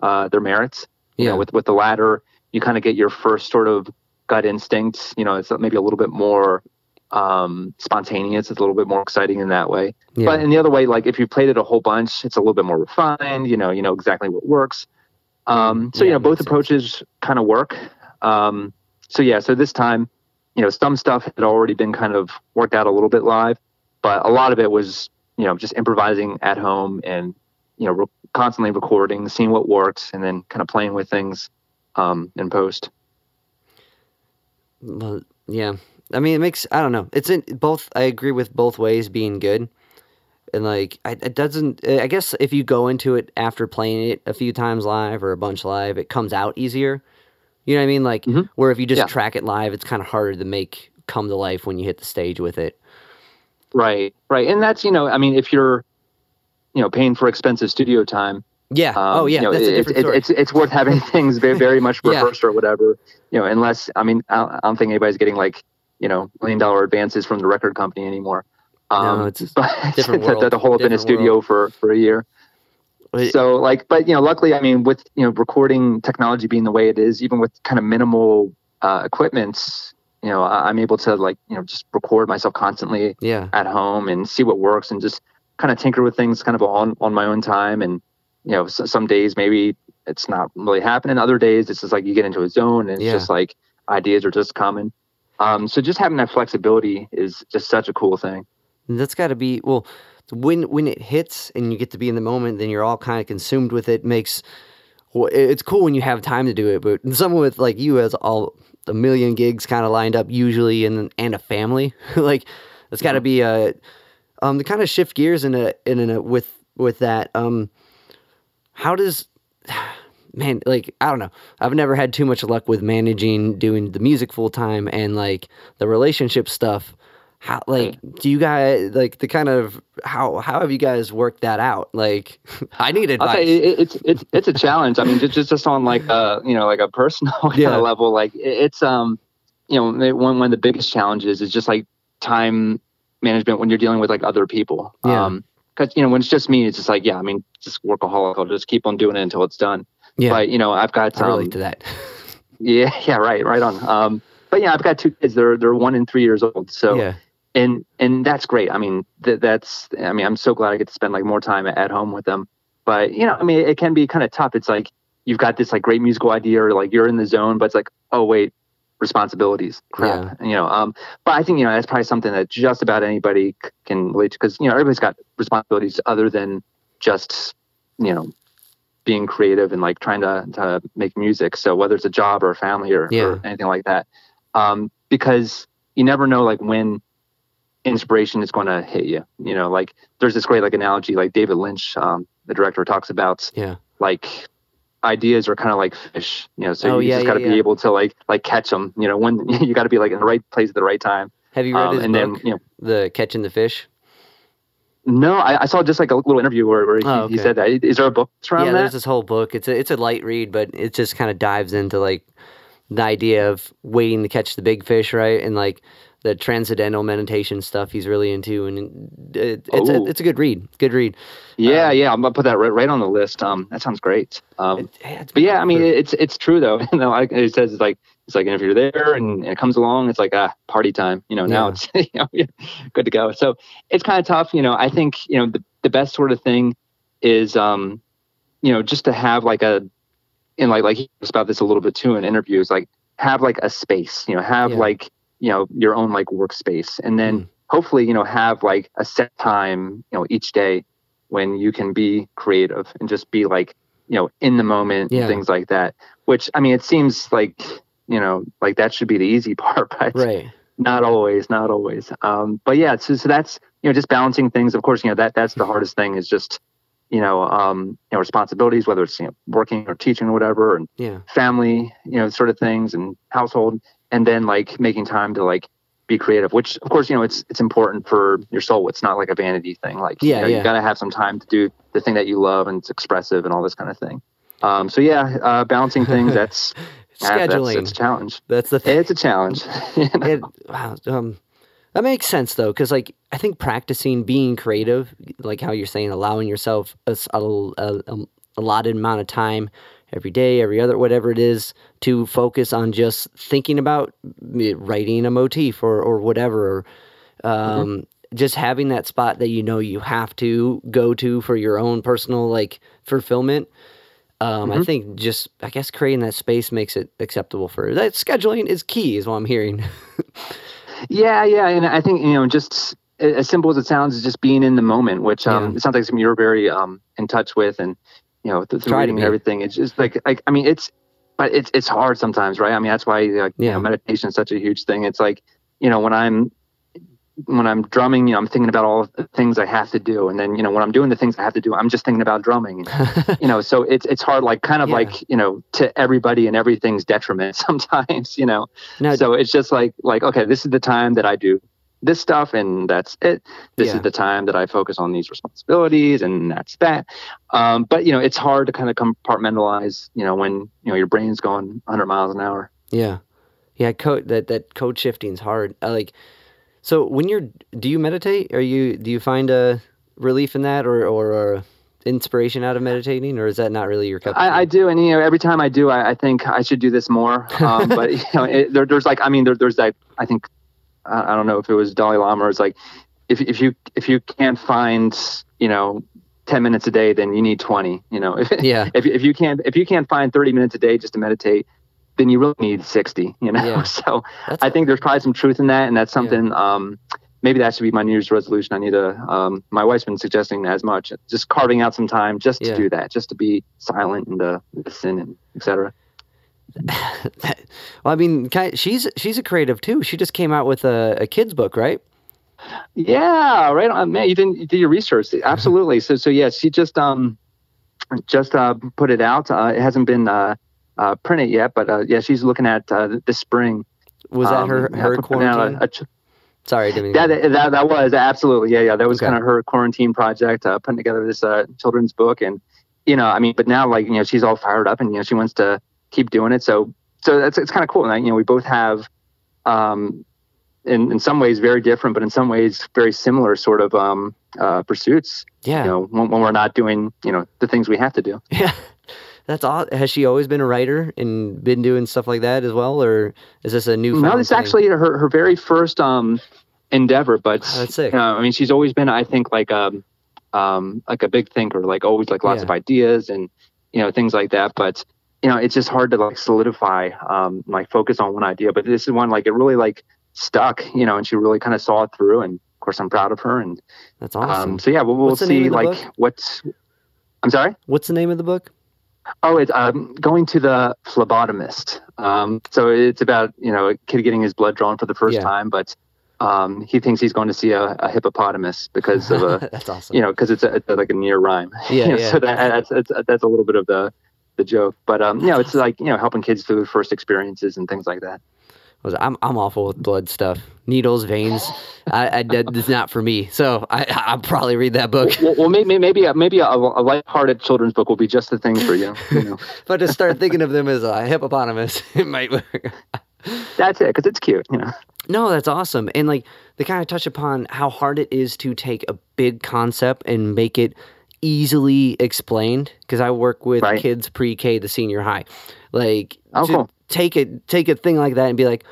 uh, their merits. You Yeah. know, with with the latter, you kind of get your first sort of gut instinct. You know, it's maybe a little bit more um, spontaneous. It's a little bit more exciting in that way. yeah But in the other way, like if you played it a whole bunch, it's a little bit more refined. You know, you know exactly what works. Um, so Yeah, you know, both approaches kind of work. Um, so yeah, so this time, you know, some stuff had already been kind of worked out a little bit live, but a lot of it was, you know, just improvising at home and you know, re- constantly recording, seeing what works, and then kind of playing with things um, in post. Well, yeah. I mean, it makes I don't know. It's in both. I agree with both ways being good, and like I, it doesn't. I guess if you go into it after playing it a few times live or a bunch live, it comes out easier. You know what I mean? Like Mhm. where if you just Yeah. track it live, it's kind of harder to make come to life when you hit the stage with it. Right, right, and that's you know, I mean, if you're, you know, paying for expensive studio time, Yeah. Um, oh yeah. you know, that's a it- different it-. It's it's worth having things very, very much Yeah. or whatever. You know, unless I mean, I don't, I don't think anybody's getting like you know million dollar advances from the record company anymore. Um, No, it's but different world, to hold up in a studio for for a year. But- So like, but you know, luckily, I mean, with you know recording technology being the way it is, even with kind of minimal uh, equipment, you know, I, I'm able to like you know just record myself constantly yeah. at home and see what works and just kind of tinker with things kind of on on my own time and you know s some days maybe it's not really happening other days it's just like you get into a zone and it's Yeah. just like ideas are just coming um so just having that flexibility is just such a cool thing That's got to be well. When when it hits and you get to be in the moment, then you're all kind of consumed with it. Makes well, it's cool when you have time to do it, but someone with like you has all a million gigs kind of lined up usually, and and a family like it's got to be a um to kind of shift gears in a in a with with that um how does man like i don't know i've never had too much luck with managing doing the music full time and like the relationship stuff how like do you guys like the kind of how how have you guys worked that out like i need advice say it, it's it's it's a challenge. I mean, just just just on like uh you know like a personal kind Yeah. of level, like it- it's um you know one one of the biggest challenges is just like time management when you're dealing with like other people. Yeah. Um, because you know when it's just me, it's just like yeah, I mean, just workaholic. I'll just keep on doing it until it's done. Yeah But you know, I've got i um, relate to that yeah, yeah, right, right on. Um, but yeah, I've got two kids. They're they're one and three years old. So yeah and and that's great. I mean, th- that's I mean, I'm so glad I get to spend like more time at home with them. But you know, I mean, it can be kind of tough. It's like you've got this like great musical idea or like you're in the zone, but it's like, oh wait, responsibilities, crap, you know. Um, but I think you know that's probably something that just about anybody can relate to because you know everybody's got responsibilities other than just you know being creative and like trying to to make music. So whether it's a job or a family or, Yeah. or anything like that, um, because you never know like when inspiration is going to hit you. You know, like there's this great like analogy like David Lynch, um, the director, talks about Yeah. like ideas are kind of like fish. You know, so Oh, you yeah, just got to yeah, be yeah. able to like like catch them. You know, when you got to be like in the right place at the right time. Have you read Um, his and book, then you know. The Catching the Fish? No, I, I saw just like a little interview where, where he, Oh, he said that. Is there a book around yeah, that? there's this whole book. It's a it's a light read, but it just kind of dives into like the idea of waiting to catch the big fish, right? And like the transcendental meditation stuff he's really into, and it, it's a, it's a good read. Good read. yeah, um, yeah, I'm gonna put that right, right on the list. Um, that sounds great. Um, It- but yeah, I mean, it's it's true though. you know, like it says, it's like it's like if you're there and, and it comes along, it's like ah, party time. You know, now Yeah. it's you know, yeah, good to go. So it's kind of tough. You know, I think you know the the best sort of thing is um, you know, just to have like a, and like like he talks about this a little bit too in interviews, like have like a space. You know, have Yeah. like you know your own like workspace, and then Mm. hopefully you know have like a set time you know each day when you can be creative and just be like you know in the moment Yeah. and things like that which i mean it seems like you know like that should be the easy part but right. not always not always um but yeah so, so that's you know just balancing things of course you know that that's the hardest thing is just you know um you know responsibilities whether it's you know working or teaching or whatever and Yeah. family you know sort of things and household and then like making time to like be creative which of course you know it's it's important for your soul it's not like a vanity thing like Yeah, you, know, yeah. you got to have some time to do the thing that you love and it's expressive and all this kind of thing um so yeah uh balancing things that's that- that's, Scheduling. it's a challenge That's the thing. it's a challenge you know? it, wow, um, that makes sense though, because like I think practicing being creative, like how you're saying, allowing yourself a, a, a, a allotted amount of time every day, every other, whatever it is, to focus on just thinking about writing a motif or or whatever, or um, just having that spot that you know you have to go to for your own personal like fulfillment. Um, I think just I guess creating that space makes it acceptable for that. Scheduling is key, is what I'm hearing. Yeah, yeah, and I think you know, just as simple as it sounds, is just being in the moment, which um, Yeah. it sounds like something you're very um in touch with, and you know, th- through Try reading and everything. It's just like, like I mean, it's, but it's it's hard sometimes, right? I mean, that's why like, you know, meditation is such a huge thing. It's like, you know, when I'm when I'm drumming, you know, I'm thinking about all the things I have to do, and then you know, when I'm doing the things I have to do, I'm just thinking about drumming. And, you know, so it's it's hard, like kind of Yeah. like you know, to everybody and everything's detriment sometimes, you know now, so it's just like like okay this is the time that i do this stuff and that's it this Yeah. is the time that i focus on these responsibilities and that's that um, but you know it's hard to kind of compartmentalize you know when you know your brain's going 100 miles an hour yeah, yeah, code that that code shifting's hard. I like, so when you're, do you meditate? Are you do you find a relief in that, or or, or inspiration out of meditating, or is that not really your cup? of I, I do and you know every time i do i, I think i should do this more um, but you know it, there, there's like i mean there, there's that i think I, I don't know if it was dalai lama or it's like if, if you if you can't find you know 10 minutes a day then you need 20 you know if, Yeah. if, if you can't if you can't find 30 minutes a day just to meditate then you really need 60 you know Yeah. so That's i think there's probably some truth in that and that's something um maybe that should be my new year's resolution i need to um my wife's been suggesting as much just carving out some time just to Yeah. do that just to be silent and to listen and etc well, I mean, she's she's a creative too. She just came out with a, a kids book, right? Yeah, right on. Man, you didn't you did your research. Absolutely. So so yes, she just um just uh put it out. Uh, it hasn't been uh, uh printed yet, but uh, yeah, she's looking at uh, this spring. Was that um, her yeah, her a- quarantine? a ch- Sorry, I didn't. mean that, that that was absolutely yeah yeah that was Okay. kind of her quarantine project uh, putting together this uh, children's book and you know I mean but now like you know she's all fired up and you know she wants to keep doing it so so that's it's kind of cool and you know we both have um in in some ways very different but in some ways very similar sort of um uh pursuits yeah, you know when, when we're not doing you know the things we have to do yeah. That's all. Has she always been a writer and been doing stuff like that as well, or is this a new? no it's actually her her very first um endeavor but Oh, that's sick. uh, I mean, she's always been, I think, like um, um, like a big thinker, like always like lots Yeah. of ideas and you know things like that. But you know, it's just hard to like solidify, um, like focus on one idea. But this is one like it really like stuck, you know, and she really kind of saw it through. And of course, I'm proud of her. And That's awesome. um, so yeah, we'll, we'll What's the name see like book? what's. I'm sorry. What's the name of the book? Oh, it's um, going to the phlebotomist. Um, so it's about you know a kid getting his blood drawn for the first Yeah. time, but um, he thinks he's going to see a, a hippopotamus because of a That's awesome. you know because it's, a, it's a, like a near rhyme. Yeah, You know, yeah. So that, that's, that's that's a little bit of the the joke, but um, you know it's like you know helping kids through their first experiences and things like that. was I'm I'm awful with blood stuff, needles, veins. I, I that is not for me. So I I'll probably read that book. Well, well maybe maybe a, maybe a, a lighthearted children's book will be just the thing for you. you know. if I just start thinking of them as a hippopotamus, it might work. That's it because it's cute. You know. No, that's awesome. And like they kind of touch upon how hard it is to take a big concept and make it easily explained. Because I work with Right. kids pre-K to senior high. Like Oh, cool. take it, take a thing like that and be like,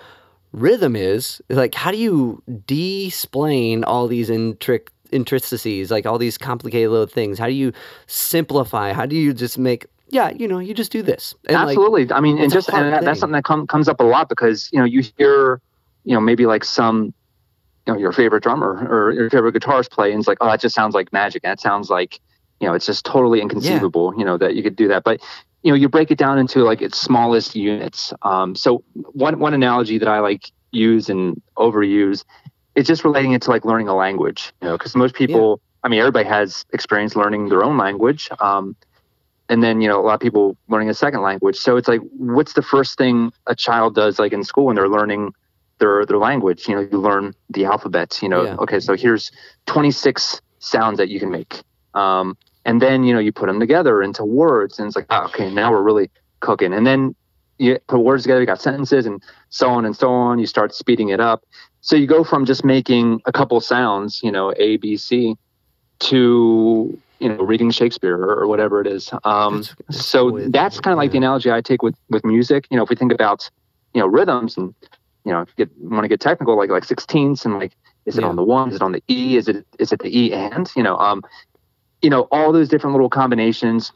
rhythm is like, how do you de-explain all these intric intricacies, like all these complicated little things? How do you simplify? How do you just make? Yeah, you know, you just do this. And like, Absolutely. I mean, and just and that, that's something that com- comes up a lot because you know you hear, you know, maybe like some, you know, your favorite drummer or your favorite guitarist play, and it's like, oh, that just sounds like magic. That sounds like, you know, it's just totally inconceivable, you know, that you could do that. But you know, you break it down into like its smallest units. Um, so one one analogy that I like use and overuse is just relating it to like learning a language. You know, because most people, I mean, everybody has experience learning their own language. Um, and then you know a lot of people learning a second language so it's like what's the first thing a child does like in school when they're learning their their language you know you learn the alphabet you know Yeah. okay so here's 26 sounds that you can make um, and then you know you put them together into words and it's like oh, okay now we're really cooking and then you put words together you got sentences and so on and so on you start speeding it up so you go from just making a couple sounds you know a b c to you know reading shakespeare or, or whatever it is um, That's- that's so cool. that's kind of like the analogy I take with with music. You know, if we think about you know rhythms and you know if you get, want to get technical, like like sixteenths and like is it Yeah. on the one? Is it on the E? Is it is it the E and you know um you know all those different little combinations.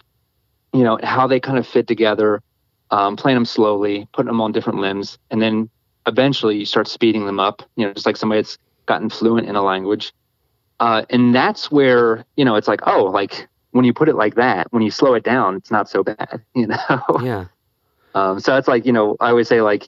You know how they kind of fit together, um, playing them slowly, putting them on different limbs, and then eventually you start speeding them up. You know, just like somebody that's gotten fluent in a language. Uh, and that's where you know it's like oh like when you put it like that when you slow it down it's not so bad you know yeah, um, so it's like you know i always say like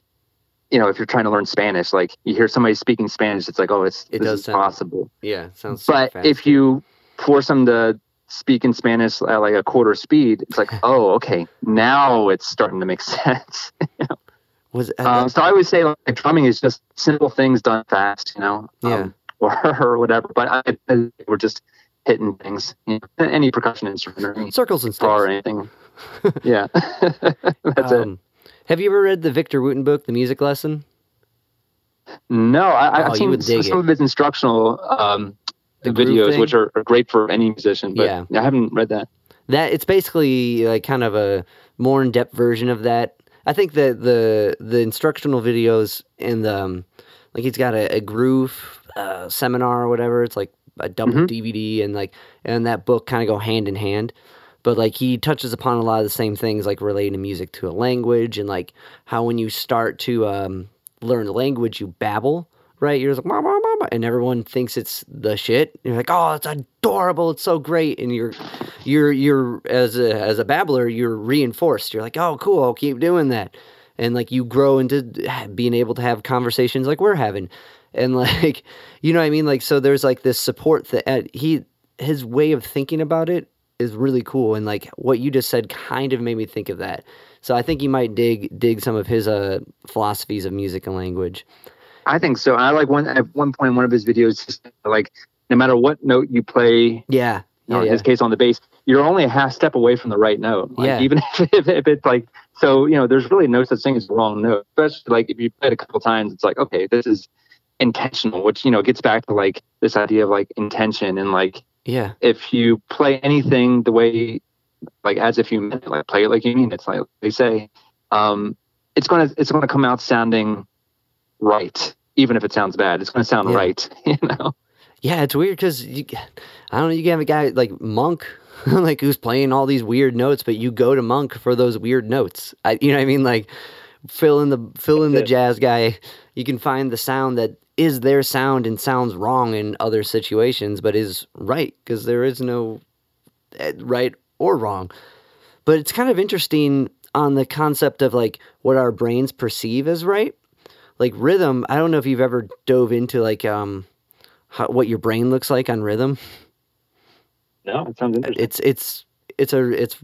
you know if you're trying to learn spanish like you hear somebody speaking spanish it's like oh it's It this does is sound possible yeah. Sounds. so but if you force them to speak in spanish at like a quarter speed it's like oh okay now it's starting to make sense was uh, um, so i would say like drumming is just simple things done fast you know Yeah. um, or, or whatever but I, we're just hitting things you know, any percussion instrument or any circles and guitar or anything yeah that's it Um, Have you ever read the Victor Wooten book, The Music Lesson? no I, Oh, i've you seen some it. of his instructional um, The videos thing? which are, are great for any musician but Yeah. i haven't read that That it's basically like kind of a more in depth version of that. I think that the the instructional videos and the um, like he's got a, a groove uh, seminar or whatever. It's like a double Mhm. DVD and like and that book kind of go hand in hand. But like he touches upon a lot of the same things like relating music to a language and like how when you start to um, learn a language you babble right? You're like "Mah, mah, mah, mah," and everyone thinks it's the shit. You're like oh it's adorable. It's so great. And you're you're you're as a as a babbler you're reinforced. You're like oh cool. I'll keep doing that. And like you grow into being able to have conversations like we're having. And like you know what i mean? Like so there's like this support that uh, he his way of thinking about it is really cool. And like what you just said kind of made me think of that. So i think you might dig dig some of his uh philosophies of music and language i think so i like one at one point in one of his videos just like no matter what note you play yeah you know, yeah, in yeah. his case on the bass, you're only a half step away from the right note. Like, Yeah. Even if, if, if it's like, so, you know, there's really no such thing as the wrong note. Especially like if you play it a couple times, it's like, okay, this is intentional, which, you know, gets back to like this idea of like intention and like, yeah if you play anything the way, like as if you meant it, like play it like you mean it, it's like they say, um, it's to, it's to come out sounding right. Even if it sounds bad, it's going to sound Yeah. right, you know? Yeah, it's weird because you I don't know. You can have a guy like Monk, like who's playing all these weird notes, but you go to Monk for those weird notes. I, you know what I mean? Like fill in the fill in the jazz guy. You can find the sound that is their sound and sounds wrong in other situations, but is right because there is no eh, right or wrong. But it's kind of interesting on the concept of like what our brains perceive as right. Like rhythm, I don't know if you've ever dove into like um how, what your brain looks like on rhythm. No, it sounds interesting. It's it's it's a it's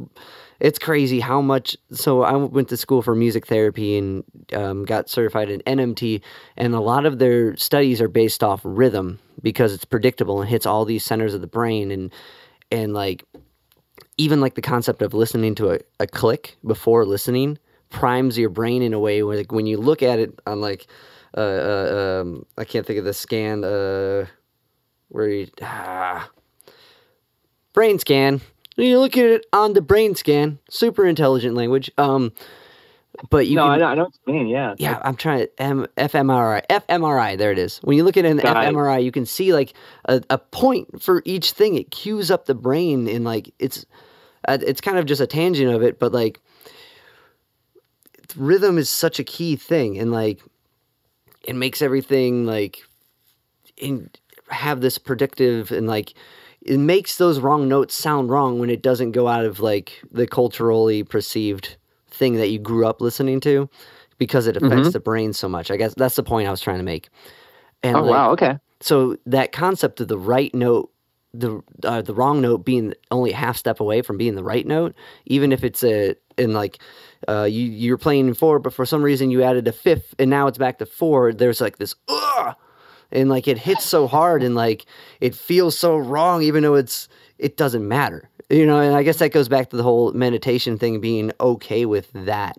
it's crazy how much. So I went to school for music therapy and um, got certified in NMT, and a lot of their studies are based off rhythm because it's predictable and hits all these centers of the brain and and like even like the concept of listening to a, a click before listening primes your brain in a way where like when you look at it on like uh, uh um I can't think of the scan uh where you ah, brain scan when you look at it on the brain scan super intelligent language um but you no, can, I, know, I know what you mean. Yeah. yeah, I'm trying to M, fMRI. fMRI, there it is. When you look at an fMRI, you can see like a, a point for each thing. It cues up the brain in like it's uh, it's kind of just a tangent of it, but like rhythm is such a key thing and like it makes everything like in have this predictive and like it makes those wrong notes sound wrong when it doesn't go out of like the culturally perceived thing that you grew up listening to because it affects Mhm. the brain so much. I guess that's the point I was trying to make. And Oh like, wow. Okay. so that concept of the right note the uh, the wrong note being only half step away from being the right note even if it's a in like uh, you you're playing in four but for some reason you added a fifth and now it's back to four there's like this Ugh! and like it hits so hard and like it feels so wrong even though it's it doesn't matter you know and i guess that goes back to the whole meditation thing being okay with that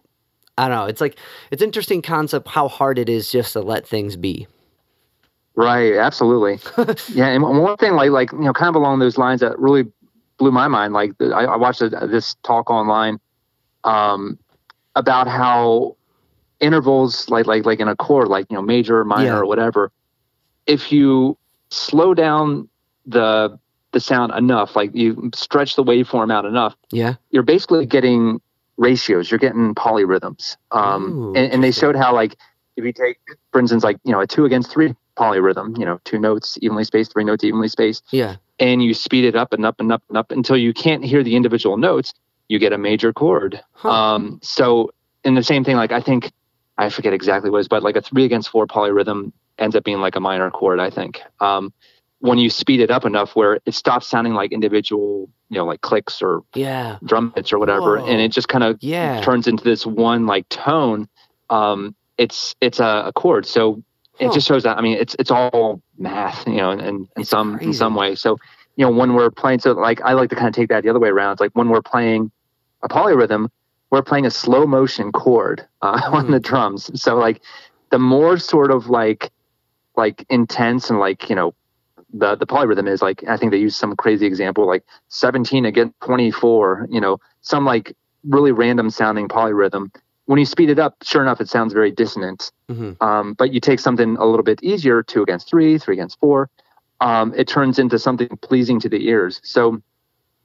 i don't know it's like it's interesting concept how hard it is just to let things be Right, absolutely. yeah, and one thing, like, like you know, kind of along those lines, that really blew my mind. Like, I, I watched a, this talk online um, about how intervals, like, like, like in a chord, like you know, major, minor, Yeah. or whatever, if you slow down the the sound enough, like you stretch the waveform out enough, yeah you're basically getting ratios. You're getting polyrhythms. Um, Ooh, and, and they showed how, like, if you take, for instance, like you know, a two against three polyrhythm, you know, two notes evenly spaced, three notes evenly spaced, yeah and you speed it up and up and up and up until you can't hear the individual notes, you get a major chord. Huh. Um, so, in the same thing, like I think I forget exactly what it was, but like a three against four polyrhythm ends up being like a minor chord. I think um, when you speed it up enough where it stops sounding like individual, you know, like clicks or yeah drum hits or whatever, and it just kind of yeah turns into this one like tone. Um, it's it's a, a chord, so it Huh. just shows that. I mean, it's it's all math, you know, in, in, in some in some way. So you know, when we're playing, so like I like to kind of take that the other way around. It's like when we're playing a polyrhythm, we're playing a slow motion chord uh, on Mm. the drums. So like the more sort of like like intense and like you know the the polyrhythm is like I think they use some crazy example like 17 against 24, you know, some like really random sounding polyrhythm. When you speed it up, sure enough, it sounds very dissonant. hmm Um, but you take something a little bit easier, two against three, three against four, um, it turns into something pleasing to the ears. So,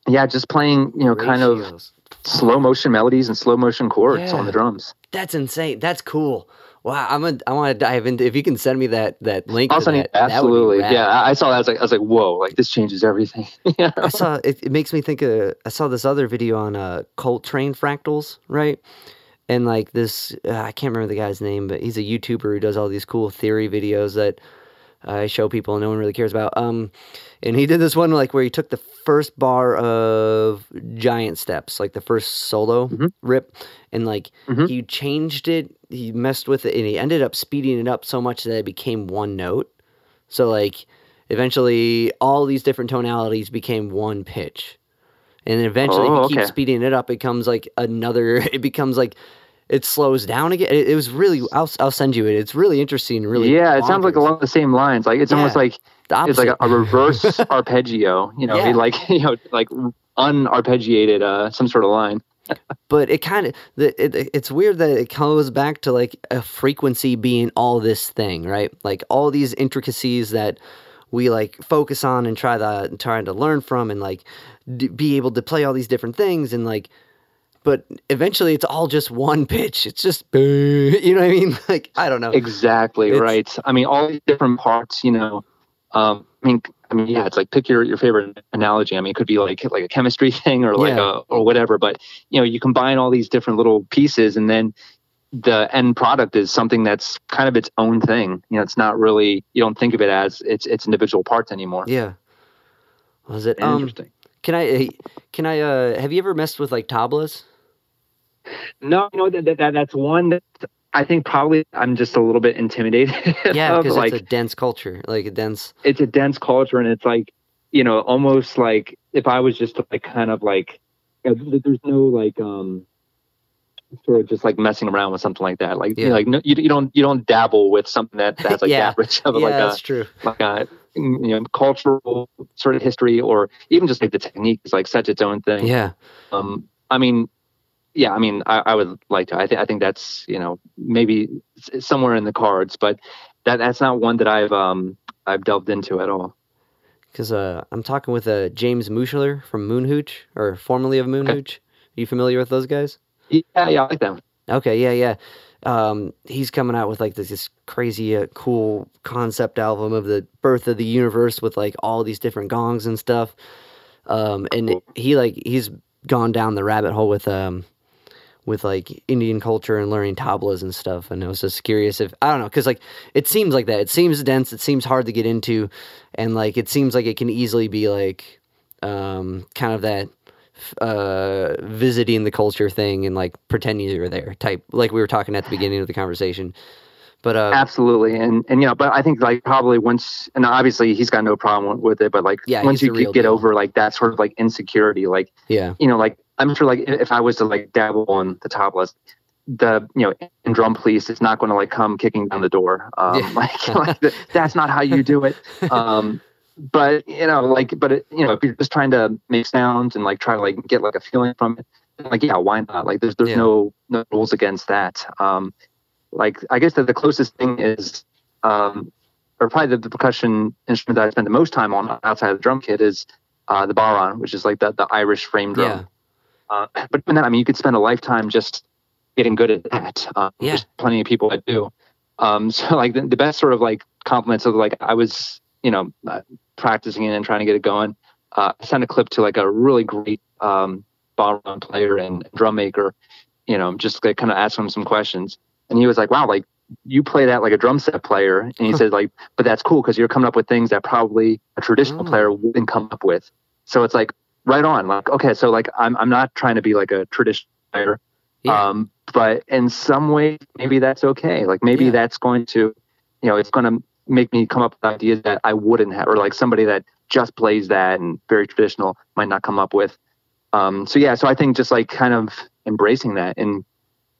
yeah, just playing, you know, kind of slow motion melodies and slow motion chords on the drums. That's insane. That's cool. Wow, I'm a, I want to dive into. If you can send me that that link, I'll send that, be absolutely. Yeah, I I saw that. I was like, I was like, whoa, like this changes everything. yeah. I saw it, it makes me think of I saw this other video on uh Coltrane fractals, right? And like this uh, I can't remember the guy's name, but he's a YouTuber who does all these cool theory videos that I show people and no one really cares about. Um and he did this one like where he took the first bar of Giant Steps, like the first solo Mhm. rip and like Mhm. he changed it, he messed with it and he ended up speeding it up so much that it became one note. So like eventually all these different tonalities became one pitch. And then eventually Oh, if you keep speeding it up, it becomes like another it becomes like it slows down again. It, it was really I'll I'll send you it. It's really interesting, really yeah, it sounds like along the same lines. Like it's almost like it's like a, a reverse arpeggio. You know, Yeah. like you know, like unarpeggiated uh, some sort of line. but it kind of it, it, it's weird that it goes back to like a frequency being all this thing right like all these intricacies that we like focus on and try to trying to learn from and like d- be able to play all these different things and like but eventually it's all just one pitch it's just you know what i mean like i don't know Exactly It's- right. I mean, all these different parts. You know, um, I mean, I mean, yeah, it's like pick your, your favorite analogy. I mean, it could be like like a chemistry thing or like Yeah. a or whatever. But you know, you combine all these different little pieces, and then the end product is something that's kind of its own thing. You know, it's not really you don't think of it as its its individual parts anymore. yeah was it um Interesting. can i can i uh have you ever messed with like tablas No, no, that, that, that that's one that I think probably I'm just a little bit intimidated. yeah because like it's a dense culture like a dense it's a dense culture and it's like you know almost like if i was just like kind of like know, there's no like um sort of just like messing around with something like that like you know, like no, you, you don't you don't dabble with something that that's like Yeah. that rich of yeah like that's a true like a you know cultural sort of history or even just like the technique is like such its own thing yeah um i mean yeah i mean i, I would like to i think i think that's you know maybe somewhere in the cards but that that's not one that i've um i've delved into at all because uh, I'm talking with uh, James Muschler from Moon Hooch, or formerly of Moon Hooch. Are you familiar with those guys? yeah yeah i like them Okay, yeah, yeah. Um, he's coming out with like this, this crazy, uh, cool concept album of the birth of the universe with like all these different gongs and stuff. Um, and he like he's gone down the rabbit hole with um with like Indian culture and learning tablas and stuff. And I was just curious if I don't know because like it seems like that. It seems dense. It seems hard to get into, and like it seems like it can easily be like um kind of that uh visiting the culture thing and like pretending you're there type like we were talking at the beginning of the conversation but uh absolutely and and you know but i think like probably once and obviously he's got no problem with it but like Yeah, once you get deal. over like that sort of like insecurity like yeah you know like i'm sure like if i was to like dabble on the tablas the you know in drum police it's not going to like come kicking down the door. Um Yeah. like, like th- that's not how you do it. Um but you know like but it, you know if you're just trying to make sounds and like try to like get like a feeling from it like yeah why not? Like there's there's Yeah. no no rules against that. Um like i guess that the closest thing is um or probably the, the percussion instrument that i spend the most time on outside of the drum kit is uh the bodhrán which is like the, the irish frame drum uh, but even then, I mean, you could spend a lifetime just getting good at that. Um, Yeah. There's plenty of people that do. Um, so like the, the best sort of like compliments of like I was, you know, uh, practicing it and trying to get it going. Uh, I sent a clip to like a really great um, bodhrán player and drum maker. You know, just like kind of ask him some questions, and he was like, "Wow, like you play that like a drum set player," and he said like, "But that's cool because you're coming up with things that probably a traditional Oh. player wouldn't come up with." So it's like right on. Like okay so like i'm, I'm not trying to be like a traditional player yeah. um but in some way maybe that's okay. Like maybe Yeah. that's going to you know it's going to make me come up with ideas that i wouldn't have or like somebody that just plays that and very traditional might not come up with. Um so yeah so i think just like kind of embracing that and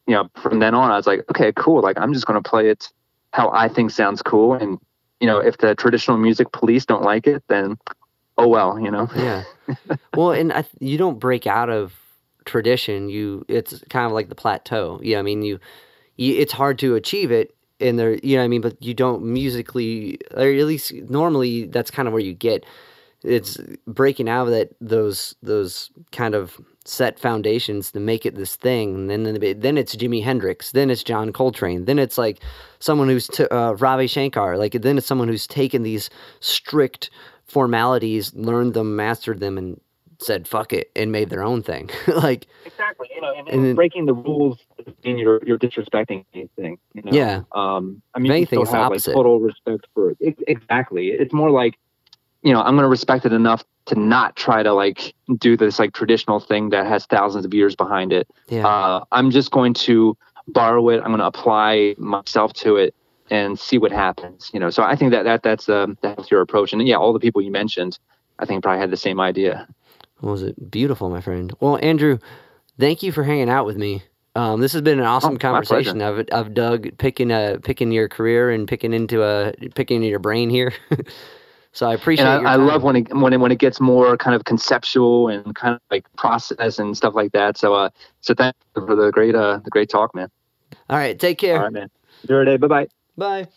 you know from then on i was like okay cool. Like i'm just going to play it how i think sounds cool. And you know if the traditional music police don't like it then oh well you know? Yeah. Well and I, you don't break out of tradition. You it's kind of like the plateau. Yeah i mean? You, you it's hard to achieve it and there you know what i mean? But you don't musically or at least normally that's kind of where you get. It's breaking out of that those those kind of set foundations to make it this thing. And then then, then it's Jimi Hendrix. Then it's John Coltrane. Then it's like someone who's t- uh, Ravi Shankar. Like then it's someone who's taken these strict formalities learned them mastered them and said fuck it and made their own thing like Exactly. You know, and, And then- breaking the rules doesn't you're you're disrespecting anything. You know? Yeah. Um. I mean, you anything, still it's have like total respect for it. Exactly. It's more like, you know, I'm going to respect it enough to not try to like do this like traditional thing that has thousands of years behind it. yeah Uh, I'm just going to borrow it. I'm going to apply myself to it and see what happens. You know. So I think that that that's um that's your approach. And yeah, all the people you mentioned, I think probably had the same idea. What was it beautiful my friend well Andrew thank you for hanging out with me um, this has been an awesome Oh, conversation I've, I've dug picking uh picking your career and picking into a picking into your brain here so I appreciate and I, I love when it when it when it gets more kind of conceptual and kind of like process and stuff like that. So uh, so thank you for the great uh the great talk, man. all right take care All right, man. Enjoy your day. Bye bye. Bye